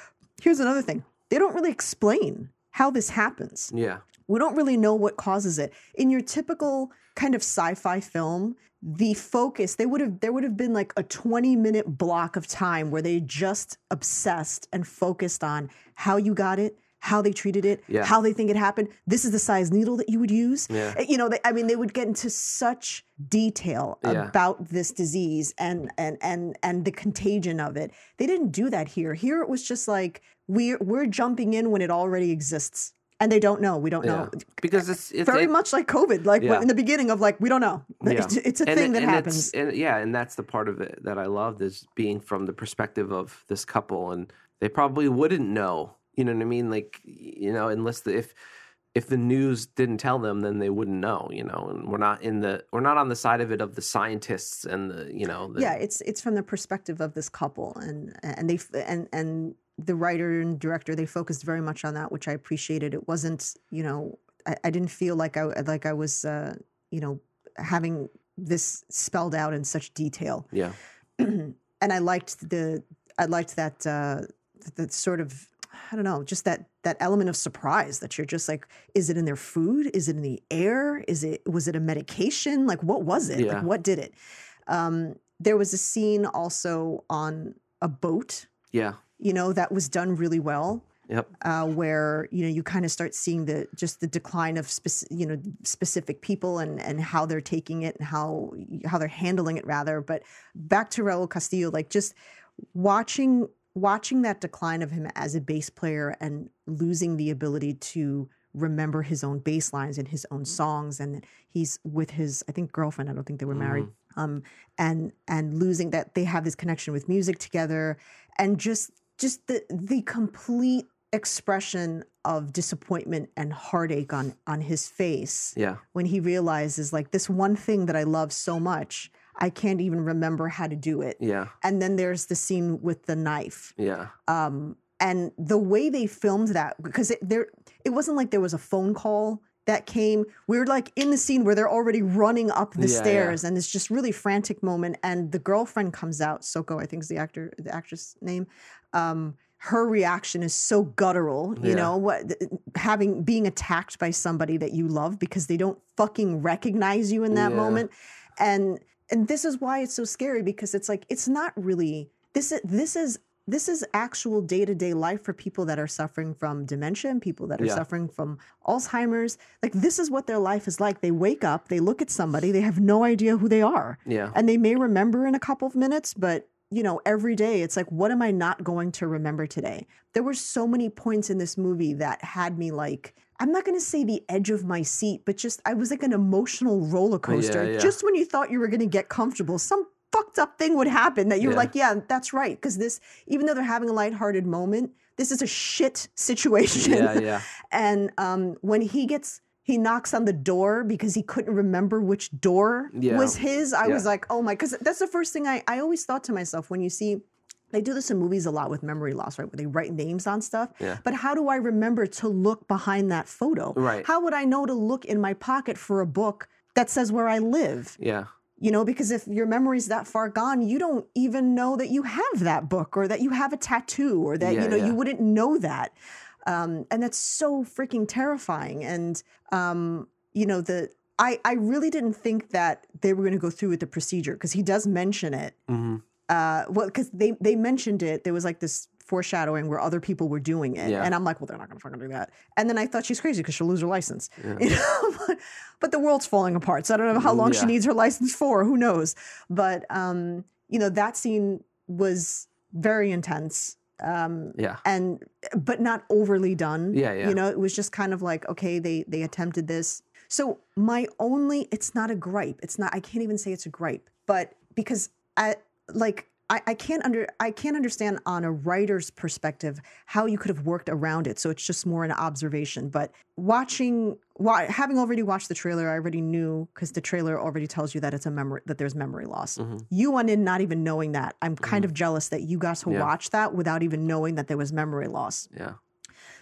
here's another thing they don't really explain how this happens. Yeah. We don't really know what causes it. In your typical kind of sci-fi film, the focus they would have there would have been like a 20 minute block of time where they just obsessed and focused on how you got it how they treated it Yeah. how they think it happened this is the size needle that you would use Yeah. You know they, i mean they would get into such detail Yeah. about this disease and and and and the contagion of it they didn't do that here here it was just like we're we're jumping in when it already exists and they don't know we don't know Yeah. Because it's, it's very it- much like COVID, like Yeah. in the beginning of like we don't know. Yeah. It's, it's a and thing it- that and happens. and yeah, and that's the part of it that I loved is being from the perspective of this couple, and they probably wouldn't know. You know what I mean? Like, you know, unless the, if if the news didn't tell them, then they wouldn't know. You know, and we're not in the we're not on the side of it of the scientists and the you know the, yeah, it's it's from the perspective of this couple, and and they and and the writer and director they focused very much on that, which I appreciated. It wasn't you know I, I didn't feel like I like I was uh, you know having this spelled out in such detail. yeah <clears throat> and I liked the I liked that uh that sort of I don't know, just that that element of surprise that you're just like, is it in their food? Is it in the air? Is it was it a medication? Like what was it? Yeah. Like what did it? Um there was a scene also on a boat, yeah you know, that was done really well. yep Uh, where you know you kind of start seeing the just the decline of speci- you know specific people and and how they're taking it and how how they're handling it rather. But back to Raul Castillo, like just watching watching that decline of him as a bass player and losing the ability to remember his own bass lines and his own songs and he's with his i think girlfriend i don't think they were married um and and losing that they have this connection with music together and just just the the complete expression of disappointment and heartache on on his face yeah. when he realizes like this one thing that I love so much, I can't even remember how to do it. yeah And then there's the scene with the knife. yeah Um, and the way they filmed that, because it, there, it wasn't like there was a phone call that came. We were like in the scene where they're already running up the Yeah, yeah. stairs, and it's just really frantic moment. And the girlfriend comes out, Soko, I think is the actor, the actress name. Um, her reaction is so guttural, you Yeah. know, what having being attacked by somebody that you love because they don't fucking recognize you in that Yeah. moment. And and this is why it's so scary because it's like it's not really this is this is this is actual day-to-day life for people that are suffering from dementia and people that are Yeah. suffering from Alzheimer's. Like this is what their life is like. They wake up, they look at somebody, they have no idea who they are. yeah And they may remember in a couple of minutes, but you know, every day it's like, what am I not going to remember today? There were so many points in this movie that had me like, I'm not going to say the edge of my seat, but just I was like an emotional roller coaster. yeah. Just when you thought you were going to get comfortable, some fucked up thing would happen that you were Yeah. like, yeah, that's right. Because this, even though they're having a lighthearted moment, this is a shit <laughs> situation. yeah yeah and um, when he gets he knocks on the door because he couldn't remember which door Yeah. was his i was like oh my because that's the first thing I, I always thought to myself when you see they do this in movies a lot with memory loss right where they write names on stuff Yeah. but how do i remember to look behind that photo Right. how would i know to look in my pocket for a book that says where i live yeah you know because if your memory's that far gone you don't even know that you have that book or that you have a tattoo or that Yeah, you know yeah. you wouldn't know that um, and that's so freaking terrifying. And um, you know the I, I really didn't think that they were going to go through with the procedure because he does mention it. Hmm uh, well because they they mentioned it. There was like this foreshadowing where other people were doing it. Yeah. and i'm like well they're not gonna fucking do that. And then i thought she's crazy because she'll lose her license. Yeah. <laughs> you know? But, but the world's falling apart so i don't know how long she needs her license for. Who knows? But um you know that scene was very intense um yeah. and but not overly done Yeah, yeah. you know it was just kind of like okay they they attempted this. So my only it's not a gripe. It's not i can't even say it's a gripe but because i like I, I can't under I can't understand on a writer's perspective how you could have worked around it. So it's just more an observation. But watching, why having already watched the trailer, I already knew because the trailer already tells you that it's a memory that there's memory loss. Mhm. You went in not even knowing that. I'm kind of jealous that you got to Yeah. watch that without even knowing that there was memory loss. yeah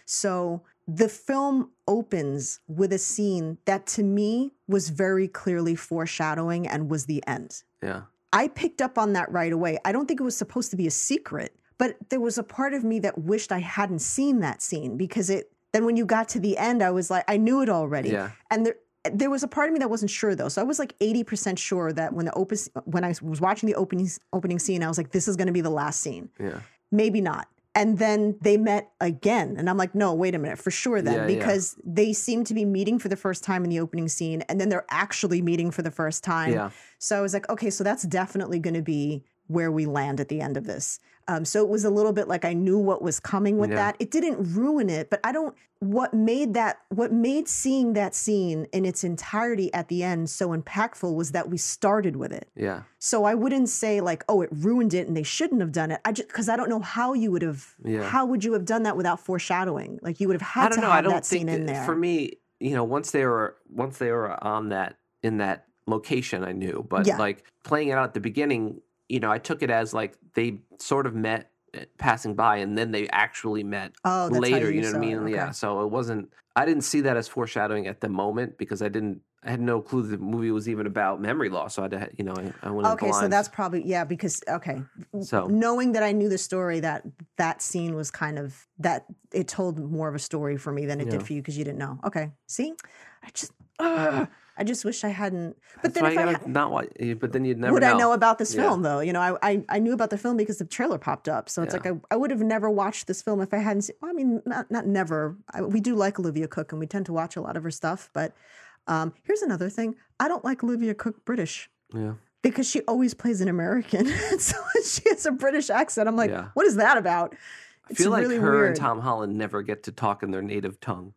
So the film opens with a scene that to me was very clearly foreshadowing and was the end. yeah I picked up on that right away. I don't think it was supposed to be a secret, But there was a part of me that wished I hadn't seen that scene because it. Then when you got to the end, I was like, I knew it already. Yeah. And there, there was a part of me that wasn't sure though. So I was like eighty percent sure that when the open, when I was watching the opening opening scene, I was like, this is going to be the last scene. Yeah. Maybe not. And then they met again, and I'm like, no, wait a minute, for sure then, Yeah, yeah. because they seem to be meeting for the first time in the opening scene, and then they're actually meeting for the first time. Yeah. So I was like, okay, so that's definitely going to be where we land at the end of this. Um, so it was a little bit like I knew what was coming with Yeah. that. It didn't ruin it, but I don't. What made that? What made seeing that scene in its entirety at the end so impactful was that we started with it. Yeah. So I wouldn't say like, oh, it ruined it and they shouldn't have done it. I just because I don't know how you would have. Yeah. How would you have done that without foreshadowing? Like you would have I had don't to know. have I don't that think scene in that- there. for me, you know, once they were once they were on that in that location, I knew. But Yeah. like playing it out at the beginning, you know, I took it as like they sort of met eh, passing by, and then they actually met oh, later. You know what I mean? Yeah. So it wasn't. I didn't see that as foreshadowing at the moment because I didn't. I had no clue the movie was even about memory loss. So I, had, to, you know, I, I went Okay, so that's probably yeah because okay, so knowing that I knew the story that that scene was kind of that it told more of a story for me than it Yeah. did for you because you didn't know. Okay, see, I just ugh, I just wish I hadn't. But that's then if I gotta ha- not watch. But then you'd never would know. I know about this Yeah. film though? You know, I, I I knew about the film because the trailer popped up. So it's Yeah. like I, I would have never watched this film if I hadn't. Seen, well, I mean, not not never. I, we do like Olivia Cooke and we tend to watch a lot of her stuff. But um, here's another thing: I don't like Olivia Cooke British Yeah. because she always plays an American. <laughs> so when <laughs> she has a British accent, I'm like, Yeah. what is that about? I feel like really her weird. and Tom Holland never get to talk in their native tongue.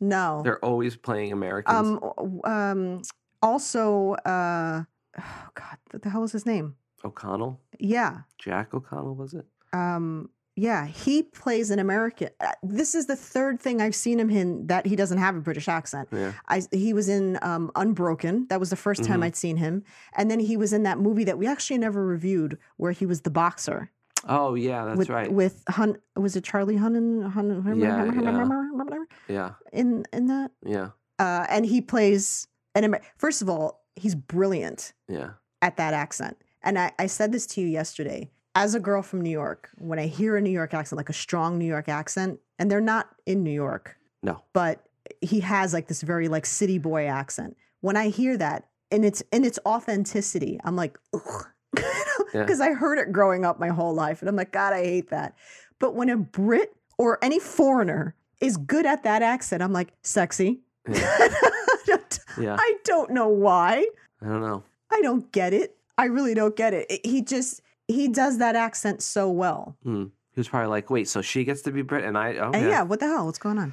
No. They're always playing Americans. Um. Um. Also. Uh. Oh God. What the hell was his name? O'Connell, Yeah. Jack O'Connell, was it? Um. Yeah. He plays an American. Uh, this is the third thing I've seen him in that he doesn't have a British accent. Yeah. I he was in um, Unbroken. That was the 1st time Mhm. I'd seen him, and then he was in that movie that we actually never reviewed, where he was the boxer. Oh yeah, that's with right. with Hun. Was it Charlie Hunnam? Hun, Yeah, yeah. yeah, In in that, yeah, uh, and he plays an. Amer- First of all, he's brilliant yeah, at that accent. And I, I said this to you yesterday. As a girl from New York, when I hear a New York accent, like a strong New York accent, and they're not in New York, no, but he has like this very like city boy accent. When I hear that and it's in its authenticity, I'm like, <laughs> ugh. Yeah. Because I heard it growing up my whole life. And I'm like, God, I hate that. But when a Brit or any foreigner is good at that accent, I'm like, sexy. yeah, <laughs> I, don't, yeah. I don't know why. I don't know. I don't get it. I really don't get it. He just, he does that accent so well. Hmm. He was probably like, wait, so she gets to be Brit, and I, oh And yeah, yeah, what the hell? What's going on?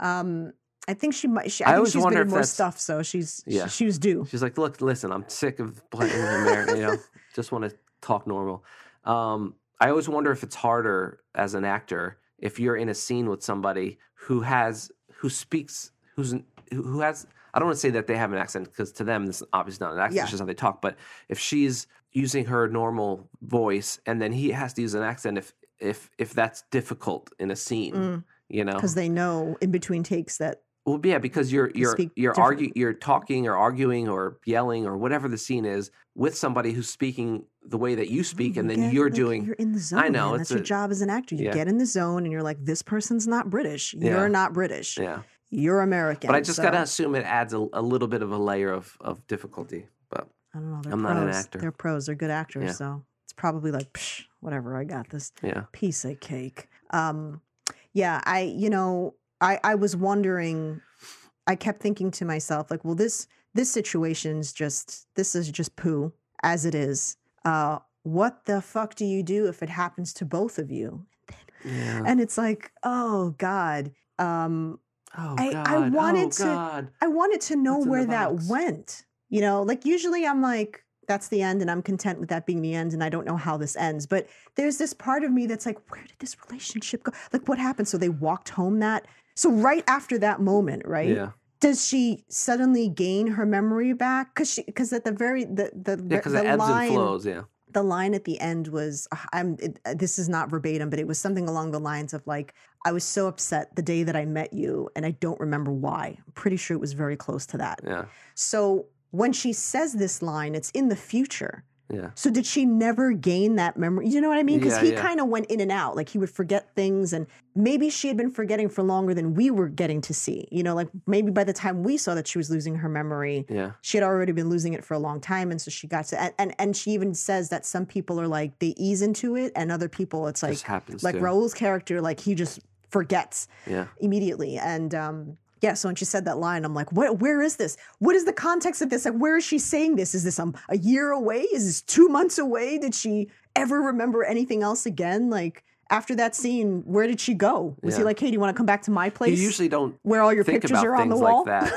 Um, I think she might. She, I, I think she's been in more stuff, so she's Yeah. she, she was due. She's like, look, listen, I'm sick of playing American. You know, <laughs> just want to talk normal. Um, I always wonder if it's harder as an actor if you're in a scene with somebody who has who speaks who's who has. I don't want to say that they have an accent because to them this is obviously not an accent. Yeah. It's just how they talk. But if she's using her normal voice and then he has to use an accent, if if if that's difficult in a scene, you know, because Mm, they know in between takes that well, yeah, because you're you're you're arguing, you're talking or arguing or yelling or whatever the scene is with somebody who's speaking the way that you speak, and then you're like, doing. You're in the zone. I know, man. that's your a- job as an actor. You Yeah. get in the zone, and you're like, this person's not British. You're not British. Yeah, You're American. but I just so- gotta assume it adds a, a little bit of a layer of of difficulty. But I don't know. They're I'm pros. not an actor. They're pros. They're good actors. Yeah. So it's probably like, Psh, whatever. I got this. yeah, piece of cake. Um, yeah, I, you know, I, I was wondering, I kept thinking to myself, like, well, this, this situation's just, this is just poo as it is. Uh, what the fuck do you do if it happens to both of you? yeah. And it's like, oh God. Um, oh I- God! I wanted oh to- God! I wanted to know What's where that went. You know, like usually I'm like, that's the end, and I'm content with that being the end, and I don't know how this ends. But there's this part of me that's like, where did this relationship go? Like, what happened? So they walked home that. So right after that moment, right? Yeah, Does she suddenly gain her memory back? Because she, because at the very the the yeah, because it ebbs line, and flows. Yeah, the line at the end was uh, i'm it, this is not verbatim but it was something along the lines of like i was so upset the day that i met you and i don't remember why i'm pretty sure it was very close to that yeah, so when she says this line it's in the future Yeah. So did she never gain that memory? You know what I mean? Because Yeah, he yeah. kind of went in and out. Like he would forget things, and maybe she had been forgetting for longer than we were getting to see. You know, like maybe by the time we saw that she was losing her memory, Yeah. she had already been losing it for a long time, and so she got to. And and, and she even says that some people are like they ease into it, and other people it's like like to. Raul's character, like he just forgets Yeah. immediately. And um, yeah, so when she said that line, I'm like, what? Where is this? What is the context of this? Like, where is she saying this? Is this um, a year away? Is this two months away? Did she ever remember anything else again? Like after that scene, where did she go? Was he Yeah. like, hey, do you want to come back to my place? You usually don't where all your think pictures about are on the things like wall. that.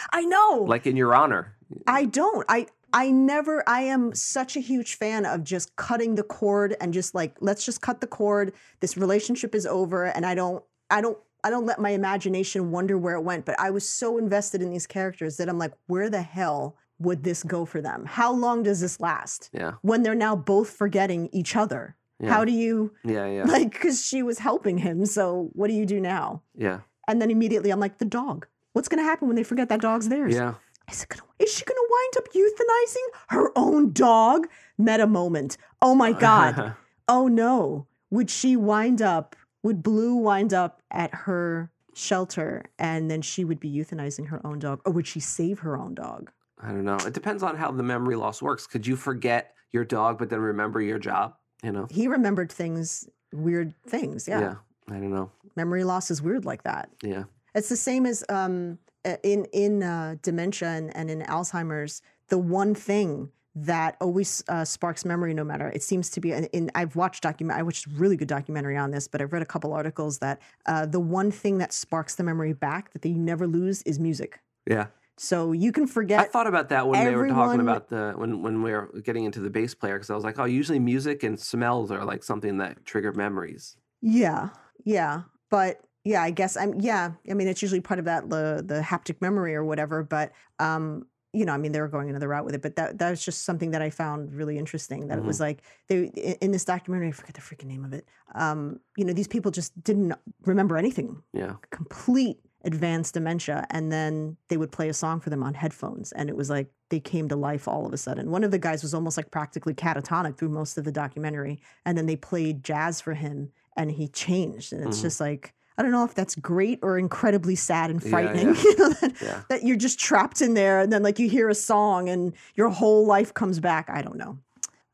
<laughs> I know. like in your honor. I don't. I I never I am such a huge fan of just cutting the cord and just like let's just cut the cord. This relationship is over and I don't I don't I don't let my imagination wonder where it went, but I was so invested in these characters that I'm like where the hell would this go for them? How long does this last? Yeah. When they're now both forgetting each other. Yeah. How do you Yeah. Yeah. <laughs> like cuz she was helping him, so what do you do now? yeah. And then immediately I'm like the dog. What's going to happen when they forget that dog's theirs? Yeah. Is, it gonna, is she going to wind up euthanizing her own dog? Meta moment. Oh my God. <laughs> oh no. Would she wind up, would Blue wind up at her shelter and then she would be euthanizing her own dog? Or would she save her own dog? I don't know. It depends on how the memory loss works. Could you forget your dog but then remember your job? You know? He remembered things, weird things. Yeah. Yeah. I don't know. Memory loss is weird like that. Yeah. It's the same as um, in in uh, dementia and, and in Alzheimer's. The one thing that always uh, sparks memory, no matter it seems to be. In, in I've watched document. I watched a really good documentary on this, but I've read a couple articles that uh, the one thing that sparks the memory back that they never lose is music. Yeah. So you can forget. I thought about that when they were talking about the when when we were getting into the bass player because I was like, oh, usually music and smells are like something that trigger memories. yeah, yeah, but yeah, I guess I'm. Yeah, I mean, it's usually part of that the the haptic memory or whatever. But um, you know, I mean, they were going another route with it, but that that was just something that I found really interesting. That it was like they in, this documentary, I forget the freaking name of it. Um, you know, these people just didn't remember anything. Yeah. Complete advanced dementia, and then they would play a song for them on headphones, and it was like they came to life all of a sudden. One of the guys was almost like practically catatonic through most of the documentary, and then they played jazz for him, and he changed, and it's Mhm. just like. I don't know if that's great or incredibly sad and frightening. yeah. <laughs> You know, that, Yeah. that you're just trapped in there and then like you hear a song and your whole life comes back. I don't know.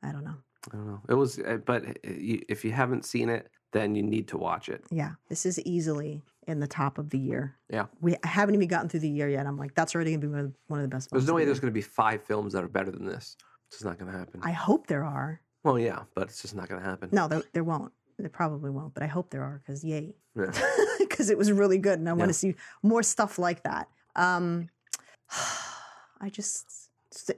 I don't know. I don't know. It was, uh, but uh, if you haven't seen it, then you need to watch it. Yeah, this is easily in the top of the year. Yeah. We haven't even gotten through the year yet. I'm like, that's already gonna be one of, one of the best. There's no way the there's going to be five films that are better than this. It's just not going to happen. I hope there are. well, yeah, but it's just not going to happen. No, there, there won't. There probably won't, but I hope there are because yay, Yeah. <laughs> because it was really good, and I want to see more stuff like that. Um, <sighs> I just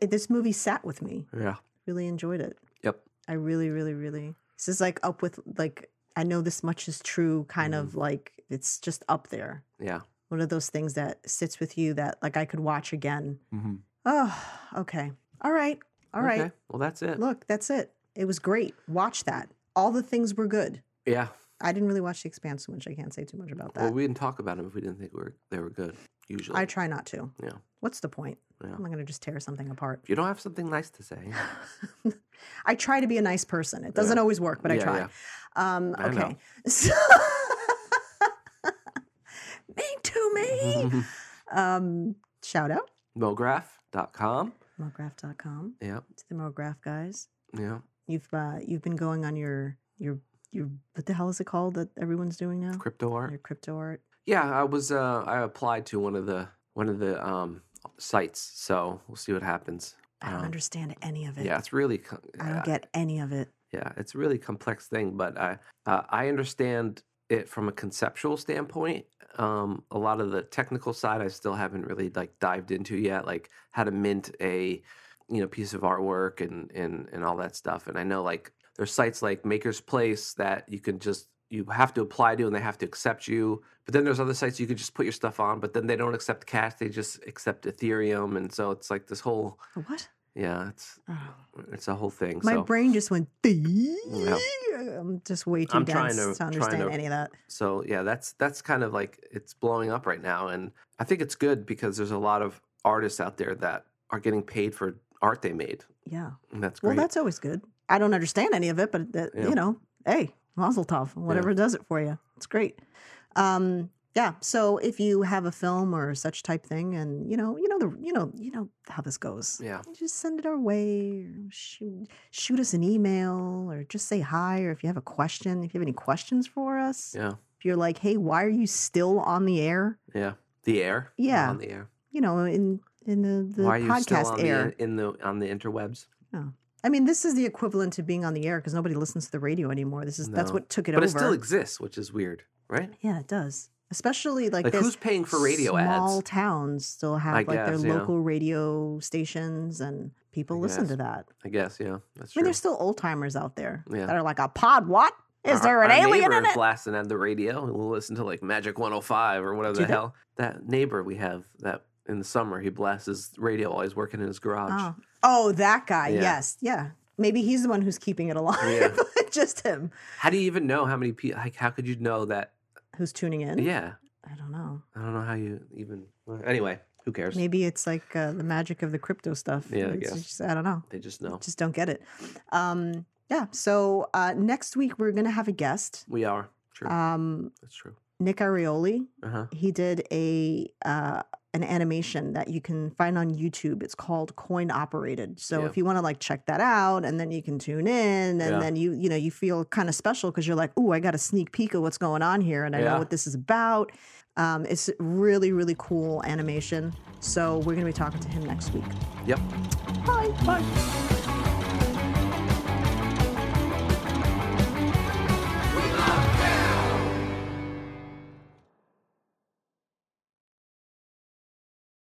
this movie sat with me. Yeah. Really enjoyed it. Yep. I really, really, really. This is like up with like I know this much is true. Kind Mm. of like it's just up there. Yeah. One of those things that sits with you that like I could watch again. Mm-hmm. Oh, okay. All right. All right. Okay. Well, that's it. Look, that's it. It was great. Watch that. All the things were good. Yeah. I didn't really watch The Expanse so much. I can't say too much about that. Well, we didn't talk about them if we didn't think we were, they were good. Usually. I try not to. Yeah. What's the point? Yeah. I'm not going to just tear something apart. If you don't have something nice to say, <laughs> I try to be a nice person. It doesn't Yeah. always work, but I try. yeah. Um, I okay. So, <laughs> me too, me. <laughs> um, shout out Mograph.com. mograph.com Yeah. to the mograph guys. Yeah. You've uh, you've been going on your your your what the hell is it called that everyone's doing now? Crypto art. Your crypto art. Yeah, I was. Uh, I applied to one of the one of the um, sites, so we'll see what happens. I don't Um, understand any of it. Yeah, it's really. co- I don't uh, get any of it. Yeah, it's a really complex thing, but I uh, I understand it from a conceptual standpoint. Um, a lot of the technical side, I still haven't really like dived into yet, like how to mint a you know piece of artwork and and and all that stuff. And I know like there's sites like Maker's Place that you can just you have to apply to and they have to accept you. But then there's other sites you can just put your stuff on, but then they don't accept cash; they just accept Ethereum, and so it's like this whole What? yeah, it's Oh. it's a whole thing. My so. brain just went. I'm just way too I'm dense trying to, to- understand to- any of that. So yeah, that's that's kind of like it's blowing up right now, and I think it's good because there's a lot of artists out there that are getting paid for art they made. Yeah. That's Well, that's always good. I don't understand any of it, but that, Yeah. you know, hey, Mazel Tov, whatever does it for you. It's great. Um, yeah. So if you have a film or such type thing, and you know, you know the, you know, you know how this goes. yeah. Just send it our way. Shoot, shoot us an email, or just say hi. Or if you have a question, if you have any questions for us, Yeah. if you're like, hey, why are you still on the air? Yeah. The air. Yeah. On the air. You know, in in the the Why are you still podcast on air. the in the on the interwebs? I mean, this is the equivalent to being on the air because nobody listens to the radio anymore. This is that's what took it But over. it still exists, which is weird, right? yeah, it does. Especially like, Like, who's paying for radio small ads? towns still have I like their yeah. local radio stations and people I listen to that. I guess, yeah. That's I mean, there's still old timers out there Yeah. that are like a pod. What is Our- there an alien in it? blasting at the radio and we'll listen to like Magic 105 or whatever Do the they? hell. That neighbor we have that in the summer he blasts his radio while he's working in his garage. Oh. Oh, that guy. Yeah. Yes, yeah. Maybe he's the one who's keeping it alive. Yeah. <laughs> Just him How do you even know how many people? Like, how could you know that? who's tuning in. Yeah, I don't know. I don't know how you even. well, Anyway, who cares? Maybe it's like uh, the magic of the crypto stuff. Yeah, I guess. just- I don't know. They just know Just don't get it. Um, yeah. So uh, next week we're gonna have a guest. we are true. Um, That's true. Nick Arioli. Uh huh. He did a uh, an animation that you can find on YouTube. It's called Coin Operated. So Yeah. if you want to like check that out, and then you can tune in, and Yeah. then you you know you feel kind of special because you're like, oh, I got a sneak peek of what's going on here, and I know what this is about. Um, it's really really cool animation. So we're gonna be talking to him next week. Yep. Bye. Bye.